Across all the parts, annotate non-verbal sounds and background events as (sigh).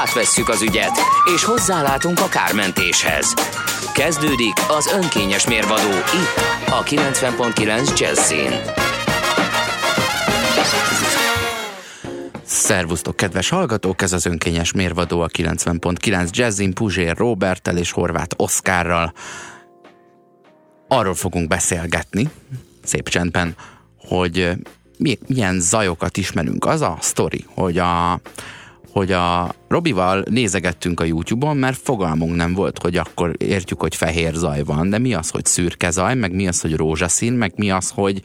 Átvesszük az ügyet, és hozzálátunk a kármentéshez. Kezdődik az önkényes mérvadó itt, a 90.9 Jazzin. Szervusztok, kedves hallgatók! Ez az önkényes mérvadó a 90.9 Jazzin Puzsér Robertel és Horváth Oszkárral. Arról fogunk beszélgetni, szép csendben, hogy milyen zajokat ismerünk. Az a sztori, hogy a hogy a Robival nézegettünk a YouTube-on, mert fogalmunk nem volt, hogy akkor értjük, hogy fehér zaj van, de mi az, hogy szürke zaj, meg mi az, hogy rózsaszín, meg mi az, hogy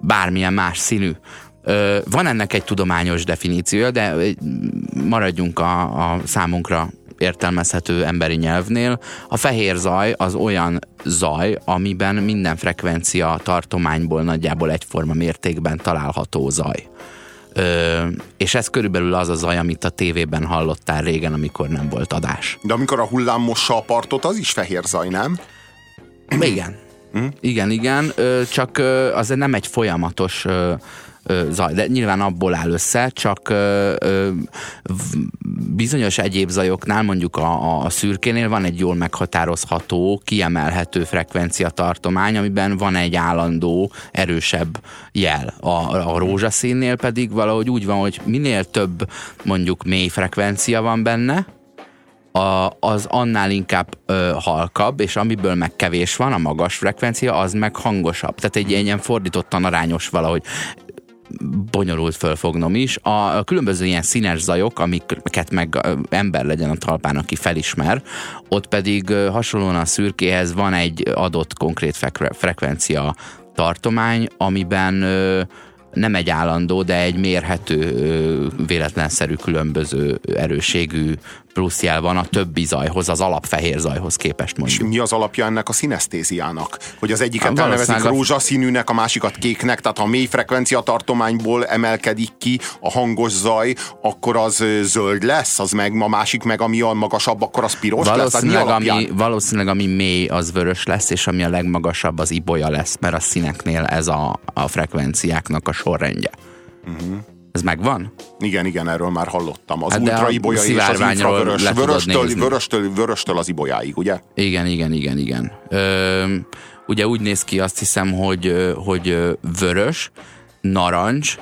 bármilyen más színű. Ö, van ennek egy tudományos definíciója, de maradjunk a, a számunkra értelmezhető emberi nyelvnél. A fehér zaj az olyan zaj, amiben minden frekvencia tartományból nagyjából egyforma mértékben található zaj. Ö, és ez körülbelül az a zaj, amit a tévében hallottál régen, amikor nem volt adás. De amikor a hullám mossa a partot, az is fehér zaj, nem? Igen. Hm? Igen, igen, ö, csak ö, azért nem egy folyamatos ö, zaj, de nyilván abból áll össze, csak bizonyos egyéb zajoknál, mondjuk a, a szürkénél van egy jól meghatározható, kiemelhető frekvencia tartomány, amiben van egy állandó, erősebb jel. A, a rózsaszínnél pedig valahogy úgy van, hogy minél több mondjuk mély frekvencia van benne, a, az annál inkább ö, halkabb, és amiből meg kevés van, a magas frekvencia, az meg hangosabb. Tehát egy ilyen fordítottan arányos valahogy bonyolult fölfognom is. A, különböző ilyen színes zajok, amiket meg ember legyen a talpán, aki felismer, ott pedig hasonlóan a szürkéhez van egy adott konkrét frekvencia tartomány, amiben nem egy állandó, de egy mérhető, véletlenszerű különböző erőségű pluszjel van a többi zajhoz, az alapfehér zajhoz képest mondjuk. És mi az alapja ennek a szinesztéziának? Hogy az egyiket hát, elnevezik rózsaszínűnek, a másikat kéknek, tehát ha mély frekvencia tartományból emelkedik ki a hangos zaj, akkor az zöld lesz, az meg a másik meg ami a magasabb, akkor az piros valószínűleg, lesz? Ami, valószínűleg ami mély, az vörös lesz, és ami a legmagasabb, az ibolya lesz, mert a színeknél ez a, a frekvenciáknak a sorrendje. Uh-huh. Ez megvan? Igen, igen, erről már hallottam. Az hát ultra ibolya és az infravörös. Vöröstől, vöröstől, vöröstől az ibolyáig, ugye? Igen, igen, igen, igen. Ö, ugye úgy néz ki, azt hiszem, hogy, hogy vörös, narancs,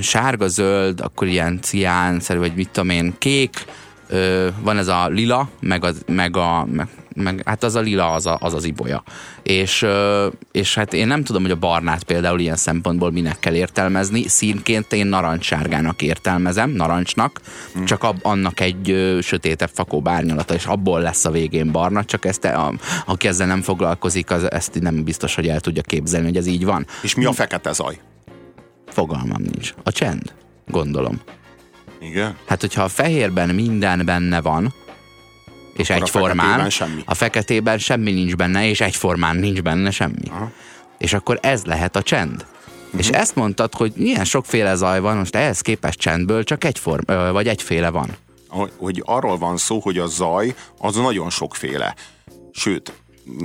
sárga, zöld, akkor ilyen ciánszerű, vagy mit tudom én, kék, ö, van ez a lila, meg, a, meg, a, meg, meg hát az a lila, az a, az, az ibolya. És, és hát én nem tudom, hogy a barnát például ilyen szempontból minek kell értelmezni. Színként én narancssárgának értelmezem, narancsnak, hmm. csak ab, annak egy ö, sötétebb fakó bárnyalata, és abból lesz a végén barna, csak ezt, a, aki ezzel nem foglalkozik, az ezt nem biztos, hogy el tudja képzelni, hogy ez így van. És mi a fekete zaj? Fogalmam nincs. A csend, gondolom. Igen? Hát, hogyha a fehérben minden benne van, és Akkor egyformán, a, semmi. a feketében semmi nincs benne, és egyformán nincs benne semmi. Aha. És akkor ez lehet a csend. Uh-huh. És ezt mondtad, hogy milyen sokféle zaj van, most ehhez képest csendből csak egyform, vagy egyféle van. Hogy, hogy arról van szó, hogy a zaj az nagyon sokféle. Sőt,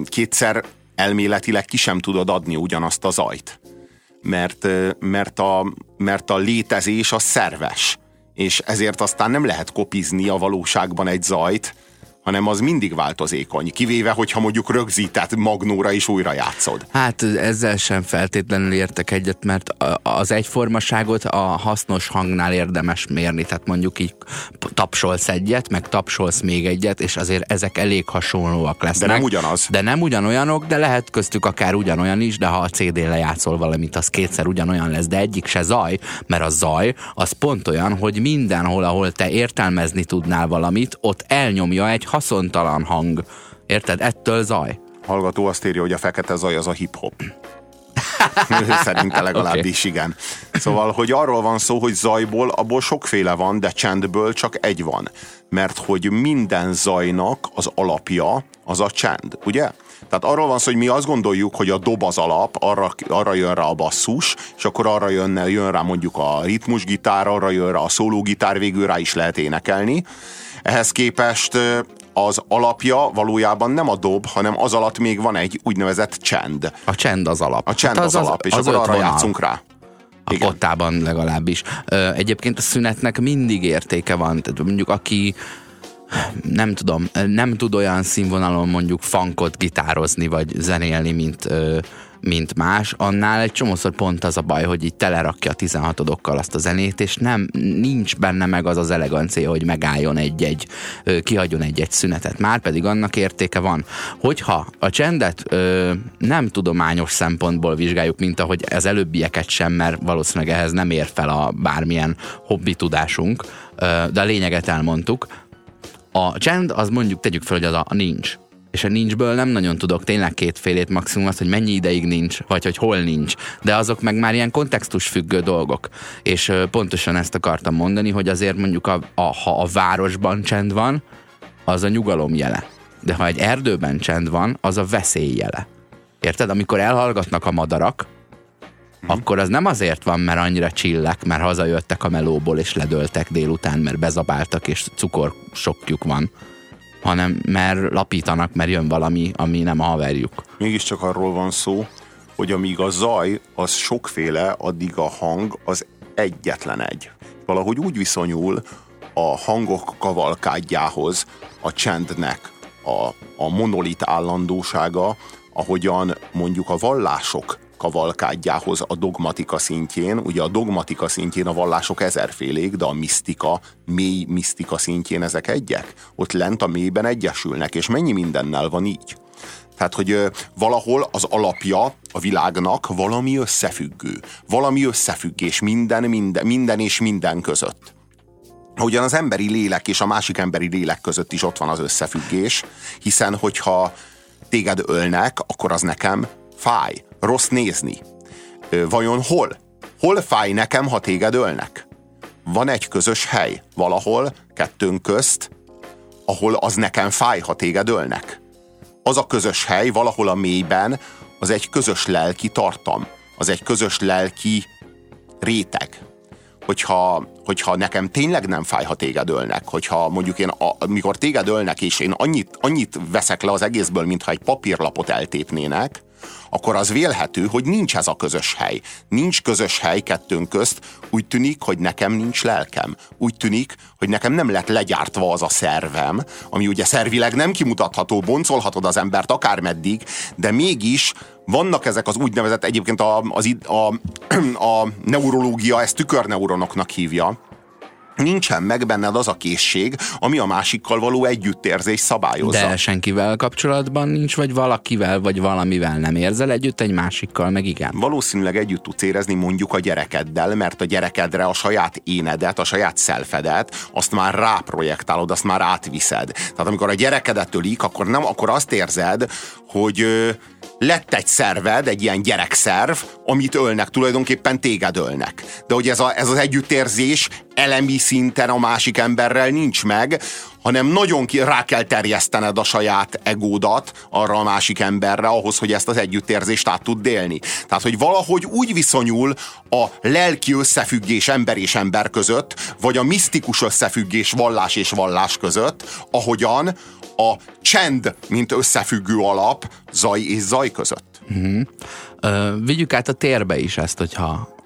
kétszer elméletileg ki sem tudod adni ugyanazt a zajt. Mert, mert, a, mert a létezés a szerves és ezért aztán nem lehet kopizni a valóságban egy zajt, hanem az mindig változékony, kivéve, hogyha mondjuk rögzített magnóra is újra játszod. Hát ezzel sem feltétlenül értek egyet, mert az egyformaságot a hasznos hangnál érdemes mérni, tehát mondjuk így tapsolsz egyet, meg tapsolsz még egyet, és azért ezek elég hasonlóak lesznek. De nem ugyanaz. De nem ugyanolyanok, de lehet köztük akár ugyanolyan is, de ha a CD-n lejátszol valamit, az kétszer ugyanolyan lesz, de egyik se zaj, mert a zaj az pont olyan, hogy mindenhol, ahol te értelmezni tudnál valamit, ott elnyomja egy haszontalan hang. Érted? Ettől zaj. Hallgató azt írja, hogy a fekete zaj az a hip-hop. (laughs) Szerinte legalábbis okay. igen. Szóval, hogy arról van szó, hogy zajból abból sokféle van, de csendből csak egy van. Mert hogy minden zajnak az alapja az a csend, ugye? Tehát arról van szó, hogy mi azt gondoljuk, hogy a dob az alap, arra, arra jön rá a basszus, és akkor arra jön, jön rá mondjuk a ritmusgitár, arra jön rá a szólógitár, végül rá is lehet énekelni. Ehhez képest az alapja valójában nem a dob, hanem az alatt még van egy úgynevezett csend. A csend az alap. A csend hát az, az, alap, és az akkor arra vonal. játszunk rá. A Igen. kottában legalábbis. Egyébként a szünetnek mindig értéke van. Tehát mondjuk aki nem tudom, nem tud olyan színvonalon mondjuk funkot gitározni vagy zenélni, mint mint más, annál egy csomószor pont az a baj, hogy így telerakja a 16 azt a zenét, és nem, nincs benne meg az az elegancia, hogy megálljon egy-egy, kihagyjon egy-egy szünetet. Már pedig annak értéke van. Hogyha a csendet ö, nem tudományos szempontból vizsgáljuk, mint ahogy az előbbieket sem, mert valószínűleg ehhez nem ér fel a bármilyen hobbi tudásunk, ö, de a lényeget elmondtuk. A csend az mondjuk tegyük fel, hogy az a nincs és a nincsből nem nagyon tudok tényleg kétfélét maximum az, hogy mennyi ideig nincs, vagy hogy hol nincs. De azok meg már ilyen kontextus függő dolgok. És pontosan ezt akartam mondani, hogy azért mondjuk a, a, ha a városban csend van, az a nyugalom jele. De ha egy erdőben csend van, az a veszély jele. Érted? Amikor elhallgatnak a madarak, hmm. akkor az nem azért van, mert annyira csillek, mert hazajöttek a melóból és ledöltek délután, mert bezabáltak és cukor sokjuk van, hanem mert lapítanak, mert jön valami, ami nem a haverjuk. Mégiscsak arról van szó, hogy amíg a zaj az sokféle, addig a hang az egyetlen egy. Valahogy úgy viszonyul a hangok kavalkádjához a csendnek a, a monolit állandósága, ahogyan mondjuk a vallások kavalkádjához a dogmatika szintjén. Ugye a dogmatika szintjén a vallások ezerfélék, de a misztika, mély misztika szintjén ezek egyek. Ott lent a mélyben egyesülnek, és mennyi mindennel van így. Tehát, hogy valahol az alapja a világnak valami összefüggő. Valami összefüggés minden, minden, minden és minden között. Ugyan az emberi lélek és a másik emberi lélek között is ott van az összefüggés, hiszen hogyha téged ölnek, akkor az nekem fáj rossz nézni. Vajon hol? Hol fáj nekem, ha téged ölnek? Van egy közös hely valahol, kettőnk közt, ahol az nekem fáj, ha téged ölnek. Az a közös hely valahol a mélyben, az egy közös lelki tartam. Az egy közös lelki réteg. Hogyha, hogyha nekem tényleg nem fáj, ha téged ölnek, hogyha mondjuk én, a, mikor téged ölnek, és én annyit, annyit veszek le az egészből, mintha egy papírlapot eltépnének, akkor az vélhető, hogy nincs ez a közös hely. Nincs közös hely kettőnk közt, úgy tűnik, hogy nekem nincs lelkem. Úgy tűnik, hogy nekem nem lett legyártva az a szervem, ami ugye szervileg nem kimutatható, boncolhatod az embert akármeddig, de mégis vannak ezek az úgynevezett, egyébként a, az, a, (clears throat) a neurológia ezt tükörneuronoknak hívja, nincsen meg benned az a készség, ami a másikkal való együttérzés szabályozza. De senkivel kapcsolatban nincs, vagy valakivel, vagy valamivel nem érzel együtt, egy másikkal meg igen. Valószínűleg együtt tudsz érezni mondjuk a gyerekeddel, mert a gyerekedre a saját énedet, a saját szelfedet, azt már ráprojektálod, azt már átviszed. Tehát amikor a gyerekedet ölik, akkor nem, akkor azt érzed, hogy lett egy szerved, egy ilyen gyerekszerv, amit ölnek, tulajdonképpen téged ölnek. De hogy ez, a, ez az együttérzés elemi szinten a másik emberrel nincs meg, hanem nagyon ki, rá kell terjesztened a saját egódat arra a másik emberre, ahhoz, hogy ezt az együttérzést át tud délni. Tehát, hogy valahogy úgy viszonyul a lelki összefüggés ember és ember között, vagy a misztikus összefüggés vallás és vallás között, ahogyan a csend, mint összefüggő alap, zaj és zaj között. Uh-huh. Uh, vigyük át a térbe is ezt, hogyha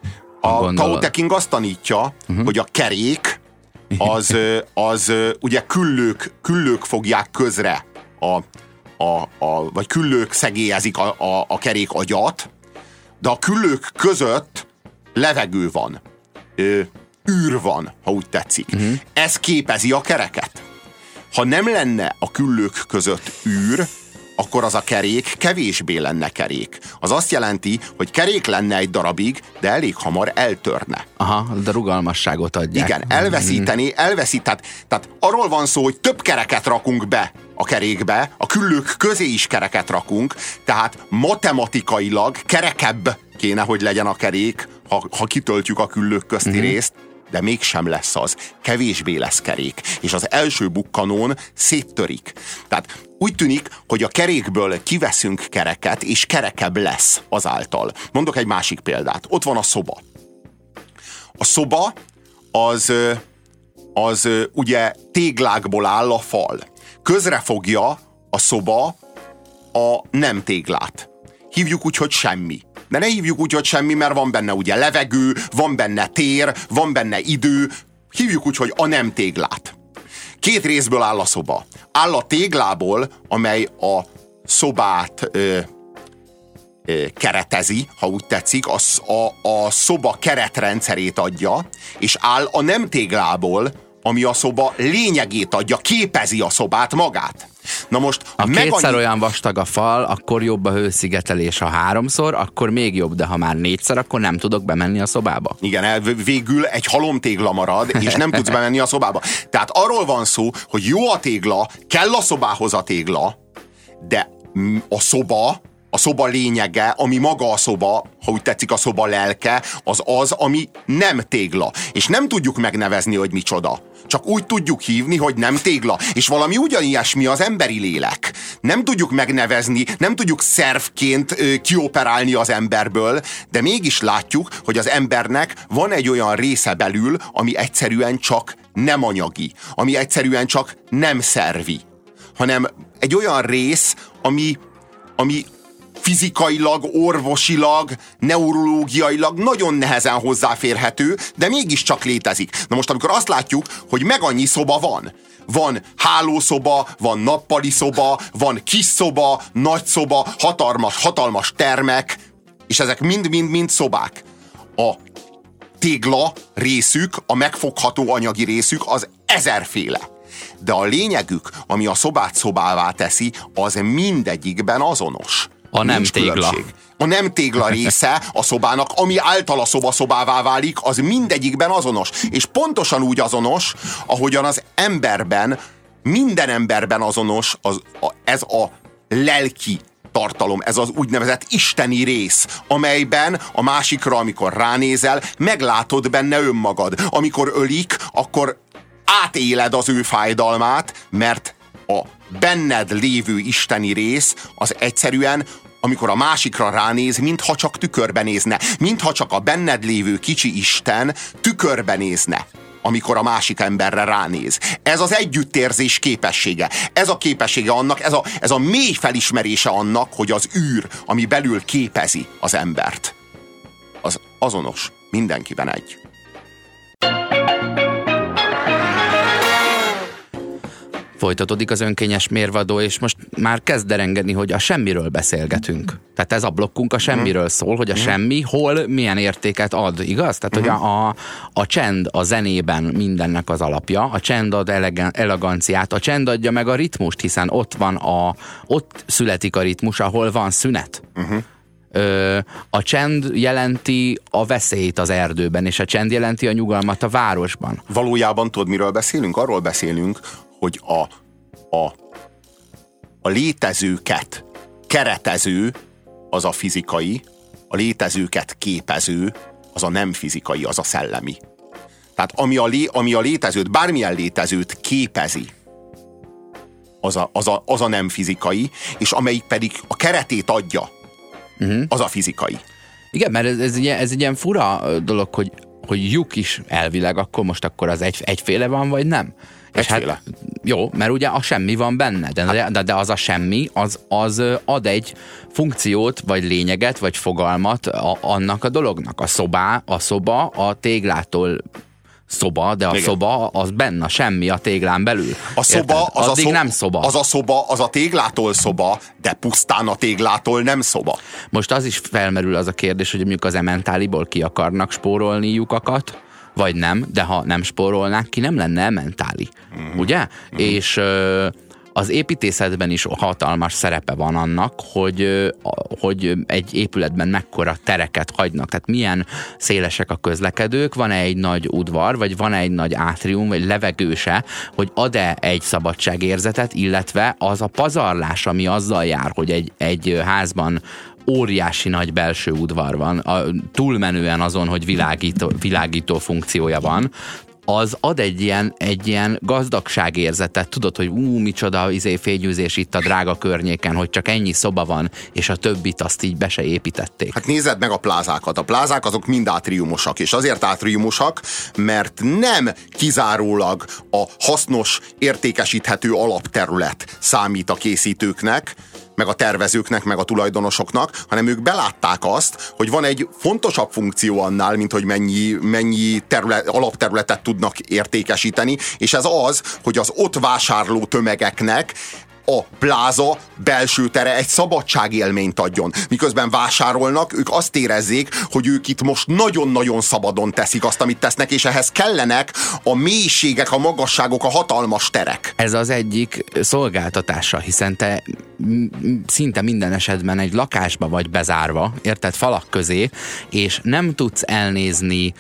a Tao Te King azt tanítja, uh-huh. hogy a kerék az, az ugye küllők, küllők fogják közre a, a, a, vagy küllők szegélyezik a, a, a kerék agyat, de a küllők között levegő van, ö, űr van, ha úgy tetszik. Uh-huh. Ez képezi a kereket. Ha nem lenne a küllők között űr, akkor az a kerék kevésbé lenne kerék. Az azt jelenti, hogy kerék lenne egy darabig, de elég hamar eltörne. Aha, de rugalmasságot adják. Igen, elveszíteni, elveszít, tehát, tehát arról van szó, hogy több kereket rakunk be a kerékbe, a küllők közé is kereket rakunk, tehát matematikailag kerekebb kéne, hogy legyen a kerék, ha, ha kitöltjük a küllők közti uh-huh. részt, de mégsem lesz az. Kevésbé lesz kerék. És az első bukkanón széttörik. Tehát úgy tűnik, hogy a kerékből kiveszünk kereket, és kerekebb lesz azáltal. Mondok egy másik példát. Ott van a szoba. A szoba az, az ugye téglákból áll a fal. Közrefogja a szoba a nem téglát. Hívjuk úgy, hogy semmi. De ne hívjuk úgy, hogy semmi, mert van benne ugye levegő, van benne tér, van benne idő. Hívjuk úgy, hogy a nem téglát. Két részből áll a szoba. Áll a téglából, amely a szobát ö, ö, keretezi, ha úgy tetszik, a, a, a szoba keretrendszerét adja, és áll a nem téglából, ami a szoba lényegét adja, képezi a szobát magát. Na most, ha kétszer annyi... olyan vastag a fal, akkor jobb a hőszigetelés, ha háromszor, akkor még jobb, de ha már négyszer, akkor nem tudok bemenni a szobába. Igen, végül egy halomtégla marad, és nem tudsz bemenni a szobába. Tehát arról van szó, hogy jó a tégla, kell a szobához a tégla, de a szoba, a szoba lényege, ami maga a szoba, ha úgy tetszik a szoba lelke, az az, ami nem tégla. És nem tudjuk megnevezni, hogy micsoda csak úgy tudjuk hívni, hogy nem tégla. És valami ugyanilyesmi az emberi lélek. Nem tudjuk megnevezni, nem tudjuk szervként ö, kioperálni az emberből, de mégis látjuk, hogy az embernek van egy olyan része belül, ami egyszerűen csak nem anyagi, ami egyszerűen csak nem szervi, hanem egy olyan rész, ami, ami fizikailag, orvosilag, neurológiailag nagyon nehezen hozzáférhető, de mégiscsak létezik. Na most, amikor azt látjuk, hogy meg annyi szoba van, van hálószoba, van nappali szoba, van kis szoba, nagy szoba, hatalmas, hatalmas termek, és ezek mind-mind-mind szobák. A tégla részük, a megfogható anyagi részük az ezerféle. De a lényegük, ami a szobát szobává teszi, az mindegyikben azonos. A nem Nincs tégla. Különbség. A nem tégla része a szobának, ami által a szoba szobává válik, az mindegyikben azonos. És pontosan úgy azonos, ahogyan az emberben, minden emberben azonos az, a, ez a lelki tartalom, ez az úgynevezett isteni rész, amelyben a másikra, amikor ránézel, meglátod benne önmagad. Amikor ölik, akkor átéled az ő fájdalmát, mert a benned lévő isteni rész az egyszerűen amikor a másikra ránéz, mintha csak tükörbe nézne, mintha csak a benned lévő kicsi Isten tükörbe nézne amikor a másik emberre ránéz. Ez az együttérzés képessége. Ez a képessége annak, ez a, ez a mély felismerése annak, hogy az űr, ami belül képezi az embert, az azonos, mindenkiben egy. Folytatódik az önkényes mérvadó, és most már kezd derengeni, hogy a semmiről beszélgetünk. Tehát ez a blokkunk a semmiről szól, hogy a semmi hol milyen értéket ad, igaz? Tehát, hogy a, a, a csend a zenében mindennek az alapja, a csend ad eleganciát, a csend adja meg a ritmust, hiszen ott van a, ott születik a ritmus, ahol van szünet. Uh-huh. A csend jelenti a veszélyt az erdőben, és a csend jelenti a nyugalmat a városban. Valójában tudod, miről beszélünk? Arról beszélünk, hogy a, a, a létezőket keretező az a fizikai, a létezőket képező az a nem fizikai, az a szellemi. Tehát ami a, lé, ami a létezőt, bármilyen létezőt képezi, az a, az, a, az a nem fizikai, és amelyik pedig a keretét adja, uh-huh. az a fizikai. Igen, mert ez, ez, ez egy ilyen fura dolog, hogy, hogy lyuk is elvileg, akkor most akkor az egy, egyféle van, vagy nem? És hát, jó, mert ugye a semmi van benne, de, de, de az a semmi, az, az ad egy funkciót, vagy lényeget, vagy fogalmat a, annak a dolognak. A szobá, a szoba a téglától szoba, de a Igen. szoba az benne, semmi a téglán belül. A szoba, az Addig a szoba, nem szoba. Az a szoba, az a téglától szoba, de pusztán a téglától nem szoba. Most az is felmerül az a kérdés, hogy mondjuk az ementáliból ki akarnak spórolni lyukakat, vagy nem, de ha nem spórolnák ki, nem lenne mentáli. Uh-huh. Ugye? Uh-huh. És ö, az építészetben is hatalmas szerepe van annak, hogy, hogy egy épületben mekkora tereket hagynak, tehát milyen szélesek a közlekedők, van-e egy nagy udvar, vagy van-e egy nagy átrium, vagy levegőse, hogy ad-e egy szabadságérzetet, illetve az a pazarlás, ami azzal jár, hogy egy, egy házban óriási nagy belső udvar van, a, túlmenően azon, hogy világító, világító funkciója van, az ad egy ilyen, egy ilyen gazdagságérzetet, tudod, hogy ú, micsoda izé fényűzés itt a drága környéken, hogy csak ennyi szoba van, és a többit azt így be se építették. Hát nézed meg a plázákat. A plázák azok mind átriumosak, és azért átriumosak, mert nem kizárólag a hasznos, értékesíthető alapterület számít a készítőknek, meg a tervezőknek, meg a tulajdonosoknak, hanem ők belátták azt, hogy van egy fontosabb funkció annál, mint hogy mennyi, mennyi terület, alapterületet tudnak értékesíteni, és ez az, hogy az ott vásárló tömegeknek a pláza belső tere egy szabadságélményt adjon. Miközben vásárolnak, ők azt érezzék, hogy ők itt most nagyon-nagyon szabadon teszik azt, amit tesznek, és ehhez kellenek a mélységek, a magasságok, a hatalmas terek. Ez az egyik szolgáltatása, hiszen te szinte minden esetben egy lakásba vagy bezárva, érted, falak közé, és nem tudsz elnézni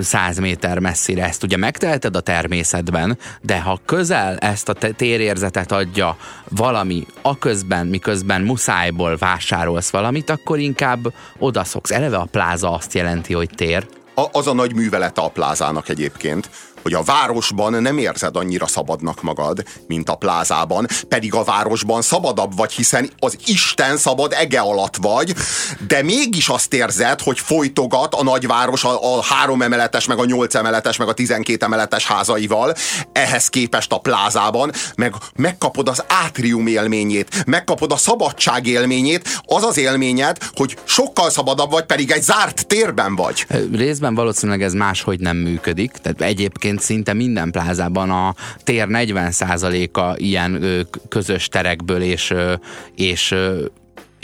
száz méter messzire. Ezt ugye megteheted a természetben, de ha közel ezt a térérzetet adja valami, aközben, miközben muszájból vásárolsz valamit, akkor inkább odaszoksz. Eleve a pláza azt jelenti, hogy tér. A, az a nagy művelete a plázának egyébként, hogy a városban nem érzed annyira szabadnak magad, mint a plázában, pedig a városban szabadabb vagy, hiszen az Isten szabad ege alatt vagy, de mégis azt érzed, hogy folytogat a nagyváros a, a három emeletes, meg a nyolc emeletes, meg a tizenkét emeletes házaival, ehhez képest a plázában, meg megkapod az átrium élményét, megkapod a szabadság élményét, az az élményed, hogy sokkal szabadabb vagy, pedig egy zárt térben vagy. Részben valószínűleg ez máshogy nem működik, tehát egyébként egyébként szinte minden plázában a tér 40%-a ilyen közös terekből és, és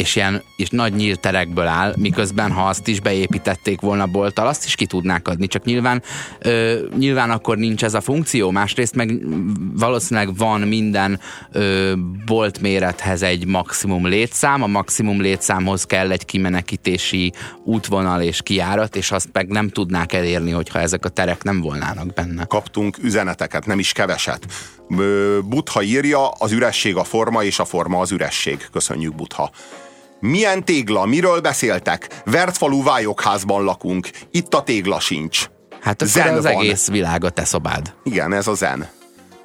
és ilyen és nagy nyílt terekből áll, miközben ha azt is beépítették volna bolttal, azt is ki tudnák adni, csak nyilván ö, nyilván akkor nincs ez a funkció, másrészt meg valószínűleg van minden ö, bolt mérethez egy maximum létszám, a maximum létszámhoz kell egy kimenekítési útvonal és kiárat, és azt meg nem tudnák elérni, hogyha ezek a terek nem volnának benne. Kaptunk üzeneteket, nem is keveset. Butha írja, az üresség a forma, és a forma az üresség. Köszönjük, Butha. Milyen tégla? Miről beszéltek? Vertfalú vályokházban lakunk. Itt a tégla sincs. Hát zen az van. egész világ a te szobád. Igen, ez a zen.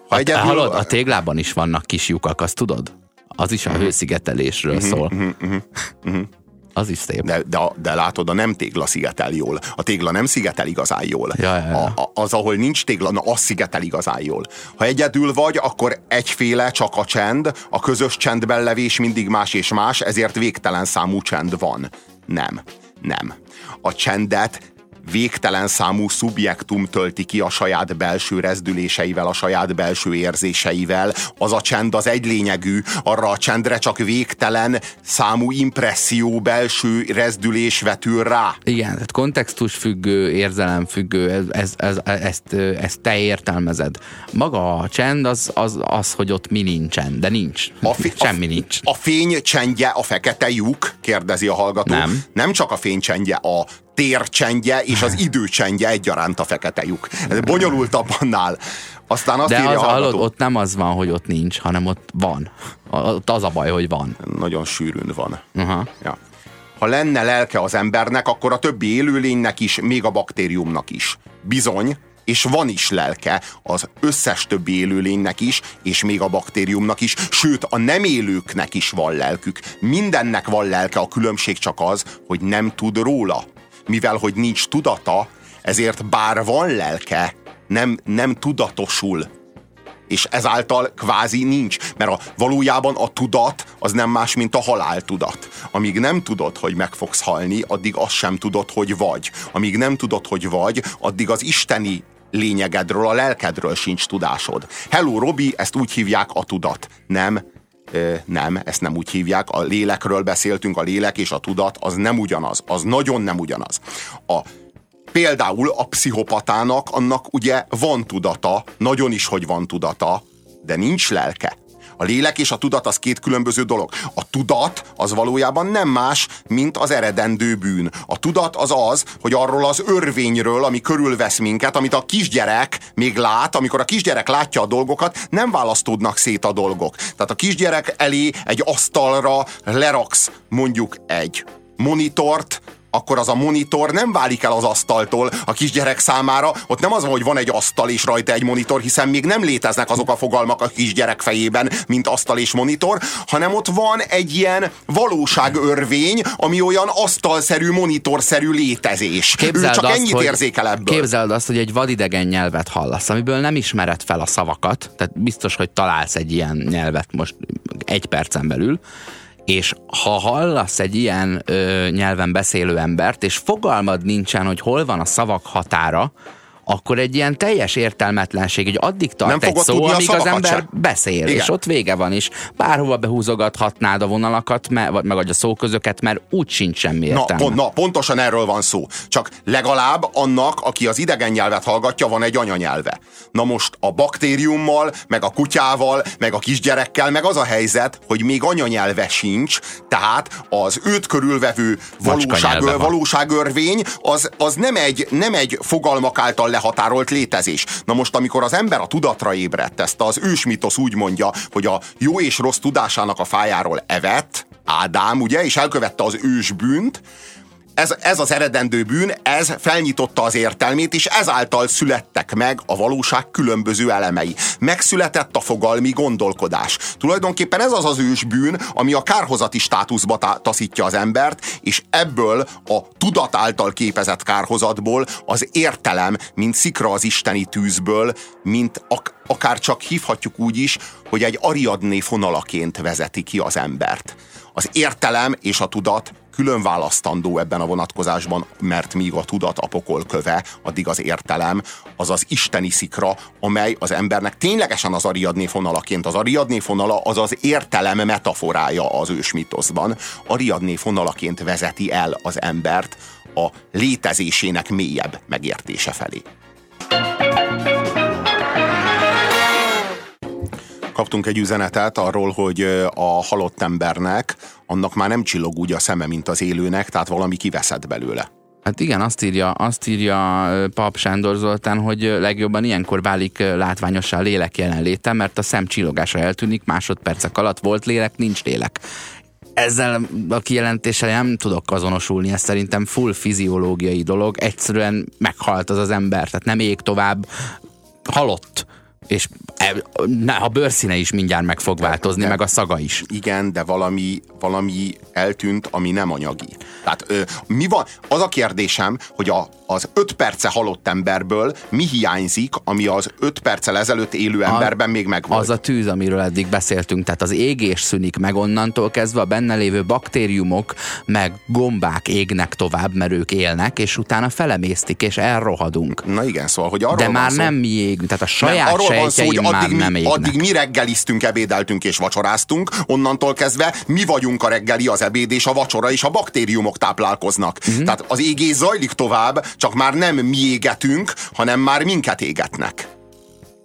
Ha a, egyedül... Hallod, a téglában is vannak kis lyukak, azt tudod? Az is a uh-huh. hőszigetelésről uh-huh, szól. Az is szép. De, de, de látod, a nem tégla szigetel jól. A tégla nem szigetel igazán jól. Ja, ja, ja. A, a, az, ahol nincs tégla, na az szigetel igazán jól. Ha egyedül vagy, akkor egyféle csak a csend, a közös csendben levés mindig más és más, ezért végtelen számú csend van. Nem. Nem. A csendet végtelen számú szubjektum tölti ki a saját belső rezdüléseivel, a saját belső érzéseivel. Az a csend az egy lényegű, arra a csendre csak végtelen számú impresszió, belső rezdülés vetül rá. Igen, tehát kontextus függő, érzelem függő, ez, ez, ez, ezt, ezt te értelmezed. Maga a csend az, az, az hogy ott mi nincsen, de nincs. A fi, Semmi a, nincs. A fény csendje a fekete lyuk, kérdezi a hallgató. Nem. Nem csak a fény csendje, a tércsendje és az időcsendje egyaránt a fekete lyuk. Ez bonyolultabb annál. Aztán azt De írja az, hallgató, ott nem az van, hogy ott nincs, hanem ott van. Ott az a baj, hogy van. Nagyon sűrűn van. Uh-huh. Ja. Ha lenne lelke az embernek, akkor a többi élőlénynek is, még a baktériumnak is. Bizony, és van is lelke az összes többi élőlénynek is, és még a baktériumnak is, sőt a nem élőknek is van lelkük. Mindennek van lelke, a különbség csak az, hogy nem tud róla mivel hogy nincs tudata, ezért bár van lelke, nem, nem tudatosul. És ezáltal kvázi nincs, mert a, valójában a tudat az nem más, mint a haláltudat. Amíg nem tudod, hogy meg fogsz halni, addig azt sem tudod, hogy vagy. Amíg nem tudod, hogy vagy, addig az isteni lényegedről, a lelkedről sincs tudásod. Hello, Robi, ezt úgy hívják a tudat. Nem, nem, ezt nem úgy hívják. A lélekről beszéltünk, a lélek és a tudat az nem ugyanaz. Az nagyon nem ugyanaz. A Például a pszichopatának annak ugye van tudata, nagyon is, hogy van tudata, de nincs lelke. A lélek és a tudat az két különböző dolog. A tudat az valójában nem más, mint az eredendő bűn. A tudat az az, hogy arról az örvényről, ami körülvesz minket, amit a kisgyerek még lát, amikor a kisgyerek látja a dolgokat, nem választódnak szét a dolgok. Tehát a kisgyerek elé egy asztalra leraksz mondjuk egy monitort, akkor az a monitor nem válik el az asztaltól a kisgyerek számára. Ott nem az van, hogy van egy asztal és rajta egy monitor, hiszen még nem léteznek azok a fogalmak a kisgyerek fejében, mint asztal és monitor, hanem ott van egy ilyen valóságörvény, ami olyan asztalszerű, monitorszerű létezés. Képzeld ő csak azt, ennyit hogy, érzékel ebből. Képzeld azt, hogy egy vadidegen nyelvet hallasz, amiből nem ismered fel a szavakat, tehát biztos, hogy találsz egy ilyen nyelvet most egy percen belül, és ha hallasz egy ilyen ö, nyelven beszélő embert, és fogalmad nincsen, hogy hol van a szavak határa, akkor egy ilyen teljes értelmetlenség, hogy addig tart nem egy szó, amíg az ember sem. beszél, Igen. és ott vége van is. Bárhova behúzogathatnád a vonalakat, me, meg a szóközöket, mert úgy sincs semmi értelme. Na, pont, na, pontosan erről van szó. Csak legalább annak, aki az idegen nyelvet hallgatja, van egy anyanyelve. Na most a baktériummal, meg a kutyával, meg a kisgyerekkel, meg az a helyzet, hogy még anyanyelve sincs, tehát az őt körülvevő valóság, valóságörvény az, az nem, egy, nem egy fogalmak által lehatárolt létezés. Na most, amikor az ember a tudatra ébredt, ezt az ősmitosz úgy mondja, hogy a jó és rossz tudásának a fájáról evett, Ádám, ugye, és elkövette az ősbűnt, ez, ez az eredendő bűn, ez felnyitotta az értelmét, és ezáltal születtek meg a valóság különböző elemei. Megszületett a fogalmi gondolkodás. Tulajdonképpen ez az az ősbűn, ami a kárhozati státuszba taszítja az embert, és ebből a tudat által képezett kárhozatból az értelem, mint szikra az isteni tűzből, mint ak- akár csak hívhatjuk úgy is, hogy egy Ariadné fonalaként vezeti ki az embert. Az értelem és a tudat külön választandó ebben a vonatkozásban, mert míg a tudat a pokol köve, addig az értelem az az isteni szikra, amely az embernek ténylegesen az Ariadné fonalaként. Az Ariadné fonala az az értelem metaforája az ősmitoszban. Ariadné fonalaként vezeti el az embert a létezésének mélyebb megértése felé. Kaptunk egy üzenetet arról, hogy a halott embernek annak már nem csillog úgy a szeme, mint az élőnek, tehát valami kiveszett belőle. Hát igen, azt írja, azt írja Pap Sándor Zoltán, hogy legjobban ilyenkor válik látványossá a lélek jelenléte, mert a szem csillogása eltűnik, másodpercek alatt volt lélek, nincs lélek. Ezzel a kijelentéssel nem tudok azonosulni, ez szerintem full fiziológiai dolog, egyszerűen meghalt az az ember, tehát nem ég tovább, halott és e, a bőrszíne is mindjárt meg fog változni, de, meg a szaga is. Igen, de valami, valami eltűnt, ami nem anyagi. Tehát ö, mi van? Az a kérdésem, hogy a, az öt perce halott emberből mi hiányzik, ami az öt perccel ezelőtt élő emberben a, még megvolt? Az a tűz, amiről eddig beszéltünk, tehát az égés szűnik meg onnantól kezdve a benne lévő baktériumok meg gombák égnek tovább, mert ők élnek, és utána felemésztik, és elrohadunk. Na igen, szóval, hogy arról De már szó, nem mi égünk, tehát a saját nem, arról van szó, hogy addig nem mi, addig mi reggeliztünk, ebédeltünk és vacsoráztunk, onnantól kezdve mi vagyunk a reggeli, az ebéd és a vacsora, és a baktériumok táplálkoznak. Uh-huh. Tehát az égés zajlik tovább, csak már nem mi égetünk, hanem már minket égetnek.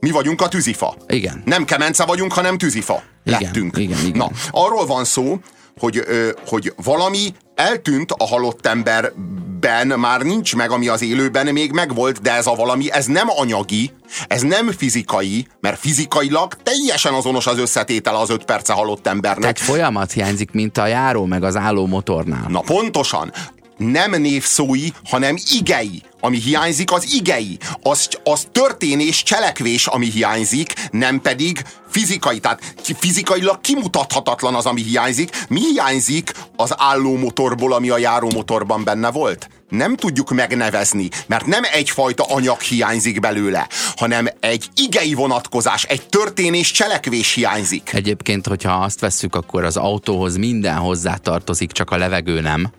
Mi vagyunk a tűzifa. Igen. Nem kemence vagyunk, hanem tűzifa. Igen, lettünk. Igen, igen. Na, arról van szó, hogy, hogy valami eltűnt a halott emberben, már nincs meg, ami az élőben még megvolt, de ez a valami, ez nem anyagi, ez nem fizikai, mert fizikailag teljesen azonos az összetétel az öt perce halott embernek. Tehát folyamat hiányzik, mint a járó meg az álló motornál. Na pontosan nem névszói, hanem igei. Ami hiányzik, az igei. Az, az történés, cselekvés, ami hiányzik, nem pedig fizikai. Tehát fizikailag kimutathatatlan az, ami hiányzik. Mi hiányzik az álló motorból, ami a járó motorban benne volt? nem tudjuk megnevezni, mert nem egyfajta anyag hiányzik belőle, hanem egy igei vonatkozás, egy történés, cselekvés hiányzik. Egyébként, hogyha azt vesszük, akkor az autóhoz minden hozzá tartozik, csak a levegő nem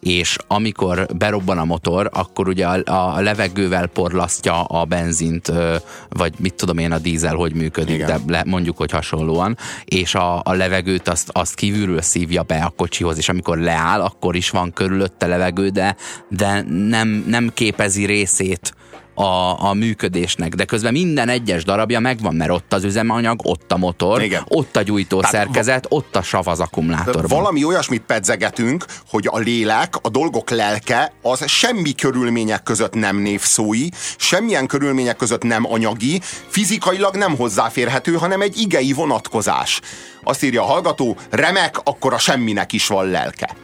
és amikor berobban a motor, akkor ugye a, a levegővel porlasztja a benzint, vagy mit tudom én, a dízel hogy működik, Igen. de le, mondjuk, hogy hasonlóan, és a, a levegőt azt, azt kívülről szívja be a kocsihoz, és amikor leáll, akkor is van körülötte levegő, de, de nem, nem képezi részét a, a működésnek, de közben minden egyes darabja megvan, mert ott az üzemanyag, ott a motor, Igen. ott a gyújtó Tehát szerkezet, ott a sav az akkumulátorban. Valami olyasmit pedzegetünk, hogy a lélek, a dolgok lelke, az semmi körülmények között nem névszói, semmilyen körülmények között nem anyagi, fizikailag nem hozzáférhető, hanem egy igei vonatkozás. Azt írja a hallgató, remek, akkor a semminek is van lelke.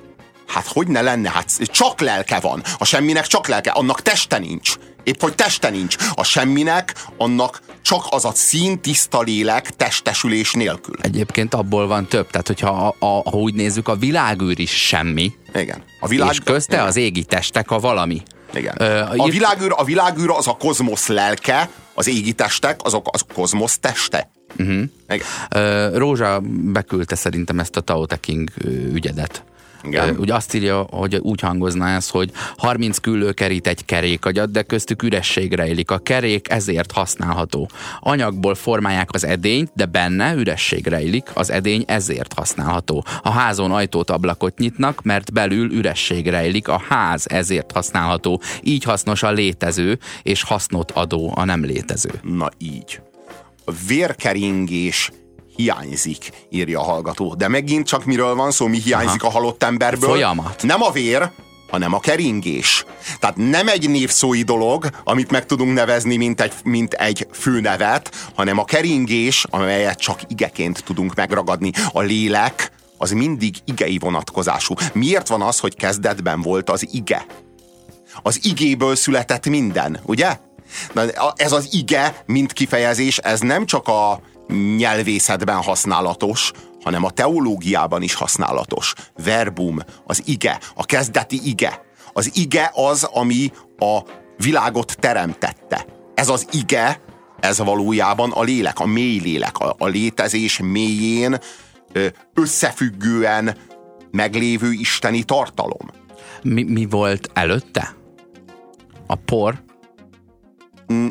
Hát hogy ne lenne? Hát csak lelke van. A semminek csak lelke, annak teste nincs. Épp hogy teste nincs. A semminek, annak csak az a szín tiszta lélek testesülés nélkül. Egyébként abból van több, tehát hogyha a, a, ha úgy nézzük, a világűr is semmi, Igen. A világ... és közte Igen. az égi testek a valami. Igen. Ö, a, írt- világűr, a világűr az a kozmosz lelke, az égi testek, azok az kozmosz teste. Uh-huh. Igen. Ö, Rózsa beküldte szerintem ezt a Tao Te King ügyedet. Igen. Ugye azt írja, hogy úgy hangozna ez, hogy 30 küllő kerít egy kerékagyat, de köztük üresség rejlik. A kerék ezért használható. Anyagból formálják az edényt, de benne üresség rejlik. Az edény ezért használható. A házon ajtót ablakot nyitnak, mert belül üresség rejlik. A ház ezért használható. Így hasznos a létező, és hasznot adó a nem létező. Na így. A vérkeringés hiányzik, írja a hallgató. De megint csak miről van szó, mi hiányzik Aha. a halott emberből? Folyamat. Nem a vér, hanem a keringés. Tehát nem egy névszói dolog, amit meg tudunk nevezni, mint egy, mint egy főnevet, hanem a keringés, amelyet csak igeként tudunk megragadni. A lélek az mindig igei vonatkozású. Miért van az, hogy kezdetben volt az ige? Az igéből született minden, ugye? Na, ez az ige, mint kifejezés, ez nem csak a nyelvészetben használatos, hanem a teológiában is használatos. Verbum, az ige, a kezdeti ige. Az ige az, ami a világot teremtette. Ez az ige, ez valójában a lélek, a mély lélek, a, a létezés mélyén összefüggően meglévő isteni tartalom. Mi, mi volt előtte? A por?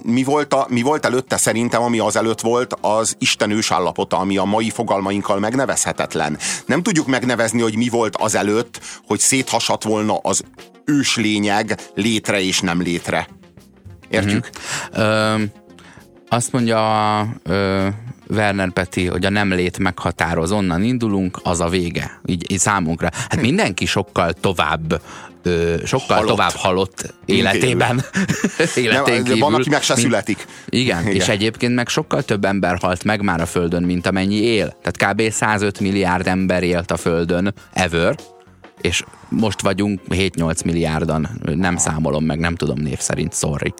Mi volt, a, mi volt előtte szerintem, ami az előtt volt, az Isten ősállapota, ami a mai fogalmainkkal megnevezhetetlen. Nem tudjuk megnevezni, hogy mi volt az előtt, hogy széthasadt volna az őslényeg létre és nem létre. Értjük? Ö, azt mondja ö, Werner Peti, hogy a nem lét meghatároz, onnan indulunk, az a vége. Így, így számunkra. Hát mindenki sokkal tovább ö, sokkal Halott. tovább halott életében. (laughs) (laughs) életén kívül. van, aki meg se mint- születik. Igen, Igen. és egyébként meg sokkal több ember halt meg már a Földön, mint amennyi él. Tehát kb. 105 milliárd ember élt a Földön, ever, és most vagyunk 7-8 milliárdan. Nem számolom meg, nem tudom név szerint, sorry.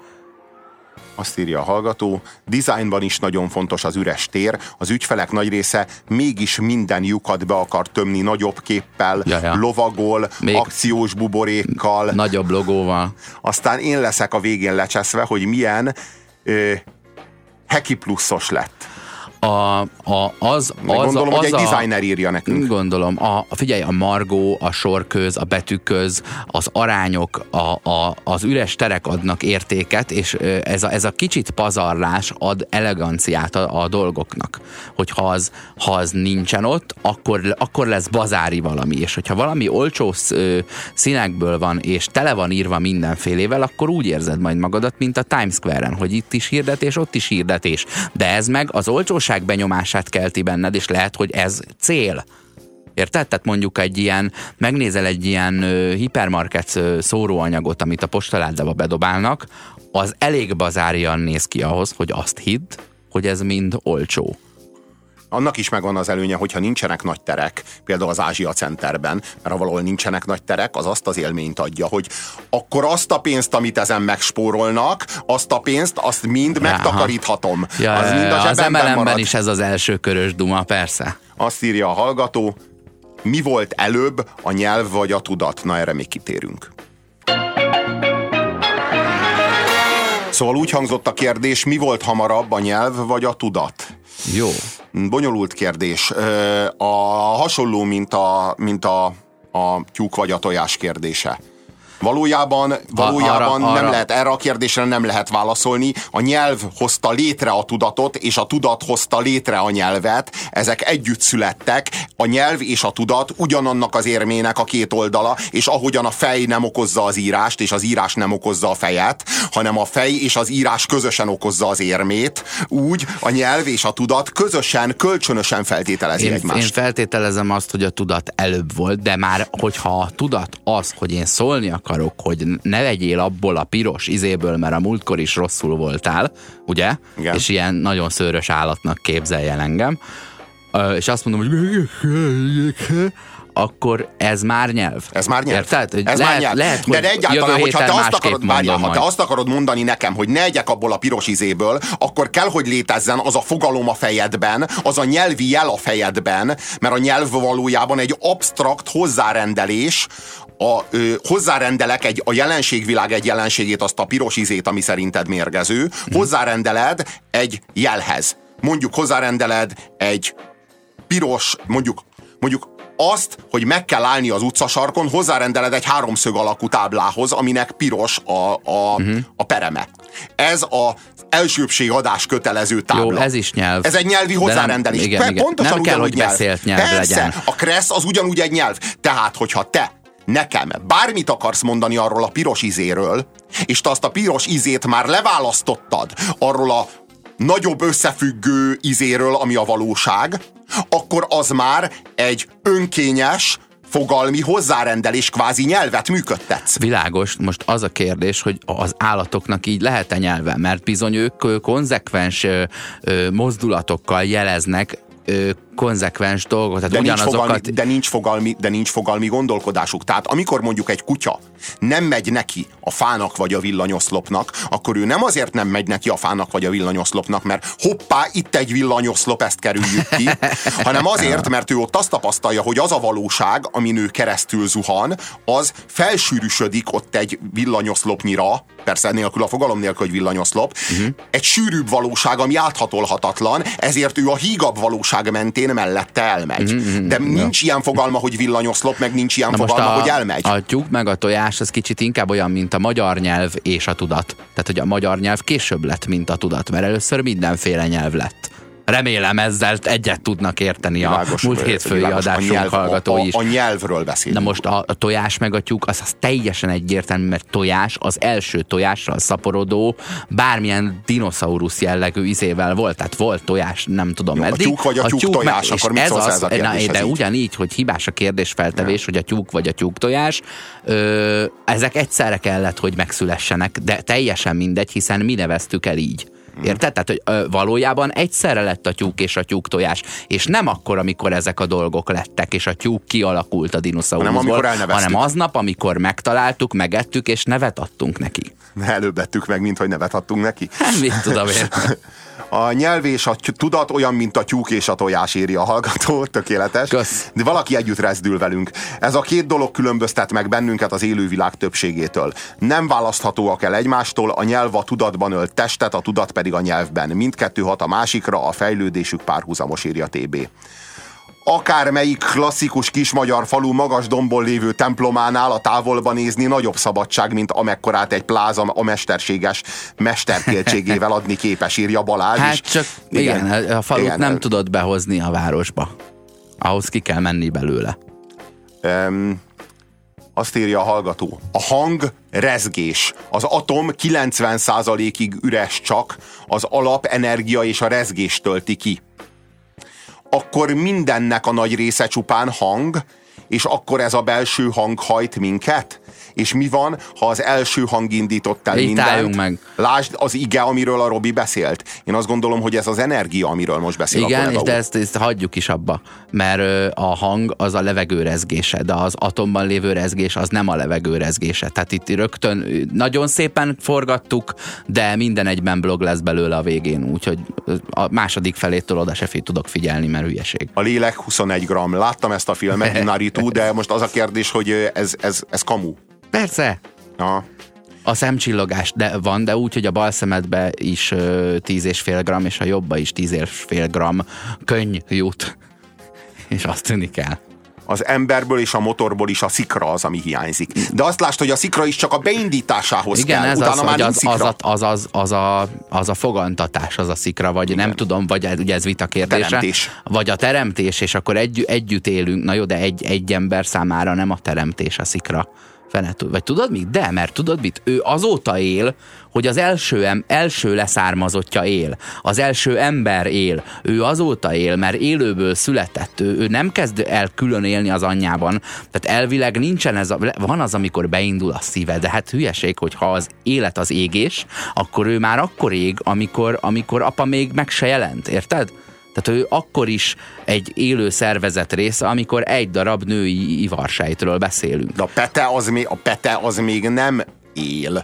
Azt írja a hallgató, dizájnban is nagyon fontos az üres tér, az ügyfelek nagy része mégis minden lyukat be akar tömni nagyobb képpel, Ja, ja. lovagol, Még- akciós buborékkal, Nagyobb logóval. aztán én leszek a végén lecseszve, hogy milyen ö, heki pluszos lett. A, a, az, Meg az, gondolom, az hogy egy a, designer írja nekünk. Gondolom, a, figyelj, a margó, a sorköz, a betűköz, az arányok, a, a, az üres terek adnak értéket, és ez a, ez a kicsit pazarlás ad eleganciát a, a dolgoknak. Hogyha az, ha az nincsen ott, akkor, akkor lesz bazári valami, és hogyha valami olcsó színekből van, és tele van írva mindenfélével, akkor úgy érzed majd magadat, mint a Times Square-en, hogy itt is hirdetés, ott is hirdetés. De ez meg az olcsóság benyomását kelti benned, és lehet, hogy ez cél. Érted? Tehát mondjuk egy ilyen, megnézel egy ilyen ö, hipermarket ö, szóróanyagot, amit a postaládába bedobálnak, az elég bazárian néz ki ahhoz, hogy azt hidd, hogy ez mind olcsó. Annak is megvan az előnye, hogyha nincsenek nagy terek, például az Ázsia Centerben, mert ha valahol nincsenek nagy terek, az azt az élményt adja, hogy akkor azt a pénzt, amit ezen megspórolnak, azt a pénzt, azt mind Aha. megtakaríthatom. Ja, az mind a az marad. is ez az első körös duma, persze. Azt írja a hallgató, mi volt előbb, a nyelv vagy a tudat? Na erre még kitérünk. Szóval úgy hangzott a kérdés, mi volt hamarabb, a nyelv vagy a tudat? Jó. Bonyolult kérdés. A hasonló, mint a, mint a, a tyúk vagy a tojás kérdése. Valójában, valójában arra, nem arra. lehet erre a kérdésre nem lehet válaszolni. A nyelv hozta létre a tudatot, és a tudat hozta létre a nyelvet. Ezek együtt születtek. A nyelv és a tudat ugyanannak az érmének a két oldala, és ahogyan a fej nem okozza az írást, és az írás nem okozza a fejet, hanem a fej és az írás közösen okozza az érmét, úgy a nyelv és a tudat közösen, kölcsönösen feltételezi én, egymást. Én feltételezem azt, hogy a tudat előbb volt, de már hogyha a tudat az, hogy én szólni akarok, hogy ne vegyél abból a piros izéből, mert a múltkor is rosszul voltál, ugye? Igen. És ilyen nagyon szőrös állatnak képzeljen engem. És azt mondom, hogy akkor ez már nyelv. Ez már nyelv. Érted? Ez lehet, már nyelv. Lehet, De, de egyáltalán, hogyha te azt akarod, várjál, ha te azt akarod mondani nekem, hogy ne egyek abból a piros izéből, akkor kell, hogy létezzen az a fogalom a fejedben, az a nyelvi jel a fejedben, mert a nyelv valójában egy absztrakt hozzárendelés, a, ö, hozzárendelek egy, a jelenségvilág egy jelenségét, azt a piros izét, ami szerinted mérgező, hmm. hozzárendeled egy jelhez. Mondjuk hozzárendeled egy piros, mondjuk mondjuk azt, hogy meg kell állni az utcasarkon, hozzárendeled egy háromszög alakú táblához, aminek piros a, a, uh-huh. a pereme. Ez a elsőbség adás kötelező tábla. Jó, ez is nyelv. Ez egy nyelvi hozzárendelés. Nem, igen, igen. Pontosan nem kell, hogy nyelv. beszélt nyelv Persze, legyen. a kressz az ugyanúgy egy nyelv. Tehát, hogyha te nekem bármit akarsz mondani arról a piros izéről, és te azt a piros izét már leválasztottad arról a nagyobb összefüggő izéről, ami a valóság, akkor az már egy önkényes, fogalmi hozzárendelés, kvázi nyelvet működtetsz. Világos, most az a kérdés, hogy az állatoknak így lehet-e nyelve, mert bizony ők konzekvens mozdulatokkal jeleznek ö, konzekvens dolgot. Tehát de, nincs fogalmi, de, nincs fogalmi, de nincs fogalmi gondolkodásuk. Tehát amikor mondjuk egy kutya nem megy neki a fának vagy a villanyoszlopnak, akkor ő nem azért nem megy neki a fának vagy a villanyoszlopnak, mert hoppá, itt egy villanyoszlop, ezt kerüljük ki, (laughs) hanem azért, mert ő ott azt tapasztalja, hogy az a valóság, amin ő keresztül zuhan, az felsűrűsödik ott egy villanyoszlopnyira, persze nélkül a fogalom nélkül, hogy villanyoszlop, uh-huh. egy sűrűbb valóság, ami áthatolhatatlan, ezért ő a hígabb valóság mentén mellette elmegy. Uh-huh. De nincs ja. ilyen fogalma, hogy villanyoszlop, meg nincs ilyen Na fogalma, a, hogy elmegy. A tyúk meg a tojás az kicsit inkább olyan, mint a magyar nyelv és a tudat. Tehát, hogy a magyar nyelv később lett, mint a tudat, mert először mindenféle nyelv lett. Remélem ezzel egyet tudnak érteni világos, a múlt hétfői adásunk a nyelv, hallgatói a, a, a nyelvről beszélünk. Na most a, a tojás meg a tyúk, az, az teljesen egyértelmű, mert tojás az első tojással szaporodó, bármilyen dinoszaurusz jellegű izével volt. Tehát volt tojás, nem tudom Jó, eddig. A tyúk vagy a, a tyúk, tyúk tojás, meg, akkor mit ez az, a na, De így? ugyanígy, hogy hibás a kérdésfeltevés, ja. hogy a tyúk vagy a tyúk tojás, ö, ezek egyszerre kellett, hogy megszülessenek, de teljesen mindegy, hiszen mi neveztük el így. Érted? Tehát, hogy ö, valójában egyszerre lett a tyúk és a tyúk tojás, és nem akkor, amikor ezek a dolgok lettek, és a tyúk kialakult a dinoszauruszból, hanem aznap, amikor megtaláltuk, megettük, és nevet adtunk neki. Előbb vettük meg, mint hogy nevet adtunk neki. Hát, mit tudom én. (laughs) A nyelv és a tudat olyan, mint a tyúk és a tojás éri a hallgató, (laughs) tökéletes. Kösz. De valaki együtt rezdül velünk. Ez a két dolog különböztet meg bennünket az élővilág többségétől. Nem választhatóak el egymástól, a nyelv a tudatban ölt testet, a tudat pedig a nyelvben. Mindkettő hat a másikra, a fejlődésük párhuzamos írja TB akármelyik klasszikus kis magyar falu magas dombon lévő templománál a távolba nézni nagyobb szabadság, mint amekkorát egy pláza a mesterséges mesterkéltségével adni képes, írja Balázs. Hát csak igen, igen a falut igen. nem tudod behozni a városba. Ahhoz ki kell menni belőle. Um, azt írja a hallgató. A hang rezgés. Az atom 90%-ig üres csak, az alapenergia és a rezgés tölti ki akkor mindennek a nagy része csupán hang, és akkor ez a belső hang hajt minket? És mi van, ha az első hang indított el mindent? meg. Lásd az ige, amiről a Robi beszélt. Én azt gondolom, hogy ez az energia, amiről most beszél Igen, a és de ezt, ezt hagyjuk is abba, mert a hang az a levegő rezgése, de az atomban lévő rezgés az nem a levegő rezgése. Tehát itt rögtön nagyon szépen forgattuk, de minden egyben blog lesz belőle a végén, úgyhogy a második felétől oda se tudok figyelni, mert hülyeség. A lélek 21 gram. Láttam ezt a filmet, Naritu, (laughs) de most az a kérdés, hogy ez, ez, ez kamu. Persze. Aha. A szemcsillogás de van, de úgy, hogy a bal szemedbe is uh, 10,5 gram, és a jobba is 10,5 gram könny jut. (laughs) És azt tűnik el. az emberből és a motorból is a szikra az, ami hiányzik. De azt lásd, hogy a szikra is csak a beindításához Igen, kell, ez utána az, már az, az, szikra. a, az, az, az, a, az a fogantatás, az a szikra, vagy Igen. nem tudom, vagy ez- ugye ez vita kérdése. Teremtés. Vagy a teremtés, és akkor egy, együtt élünk. Na jó, de egy, egy ember számára nem a teremtés a szikra. Fene, vagy tudod mit? De, mert tudod mit? Ő azóta él, hogy az első, em, első leszármazottja él. Az első ember él. Ő azóta él, mert élőből született. Ő, ő nem kezd el külön élni az anyjában. Tehát elvileg nincsen ez a, van az, amikor beindul a szíve, de hát hülyeség, hogy ha az élet az égés, akkor ő már akkor ég, amikor, amikor apa még meg se jelent, érted? Tehát ő akkor is egy élő szervezet része, amikor egy darab női ivarsejtről beszélünk. De a pete az a pete az még nem él.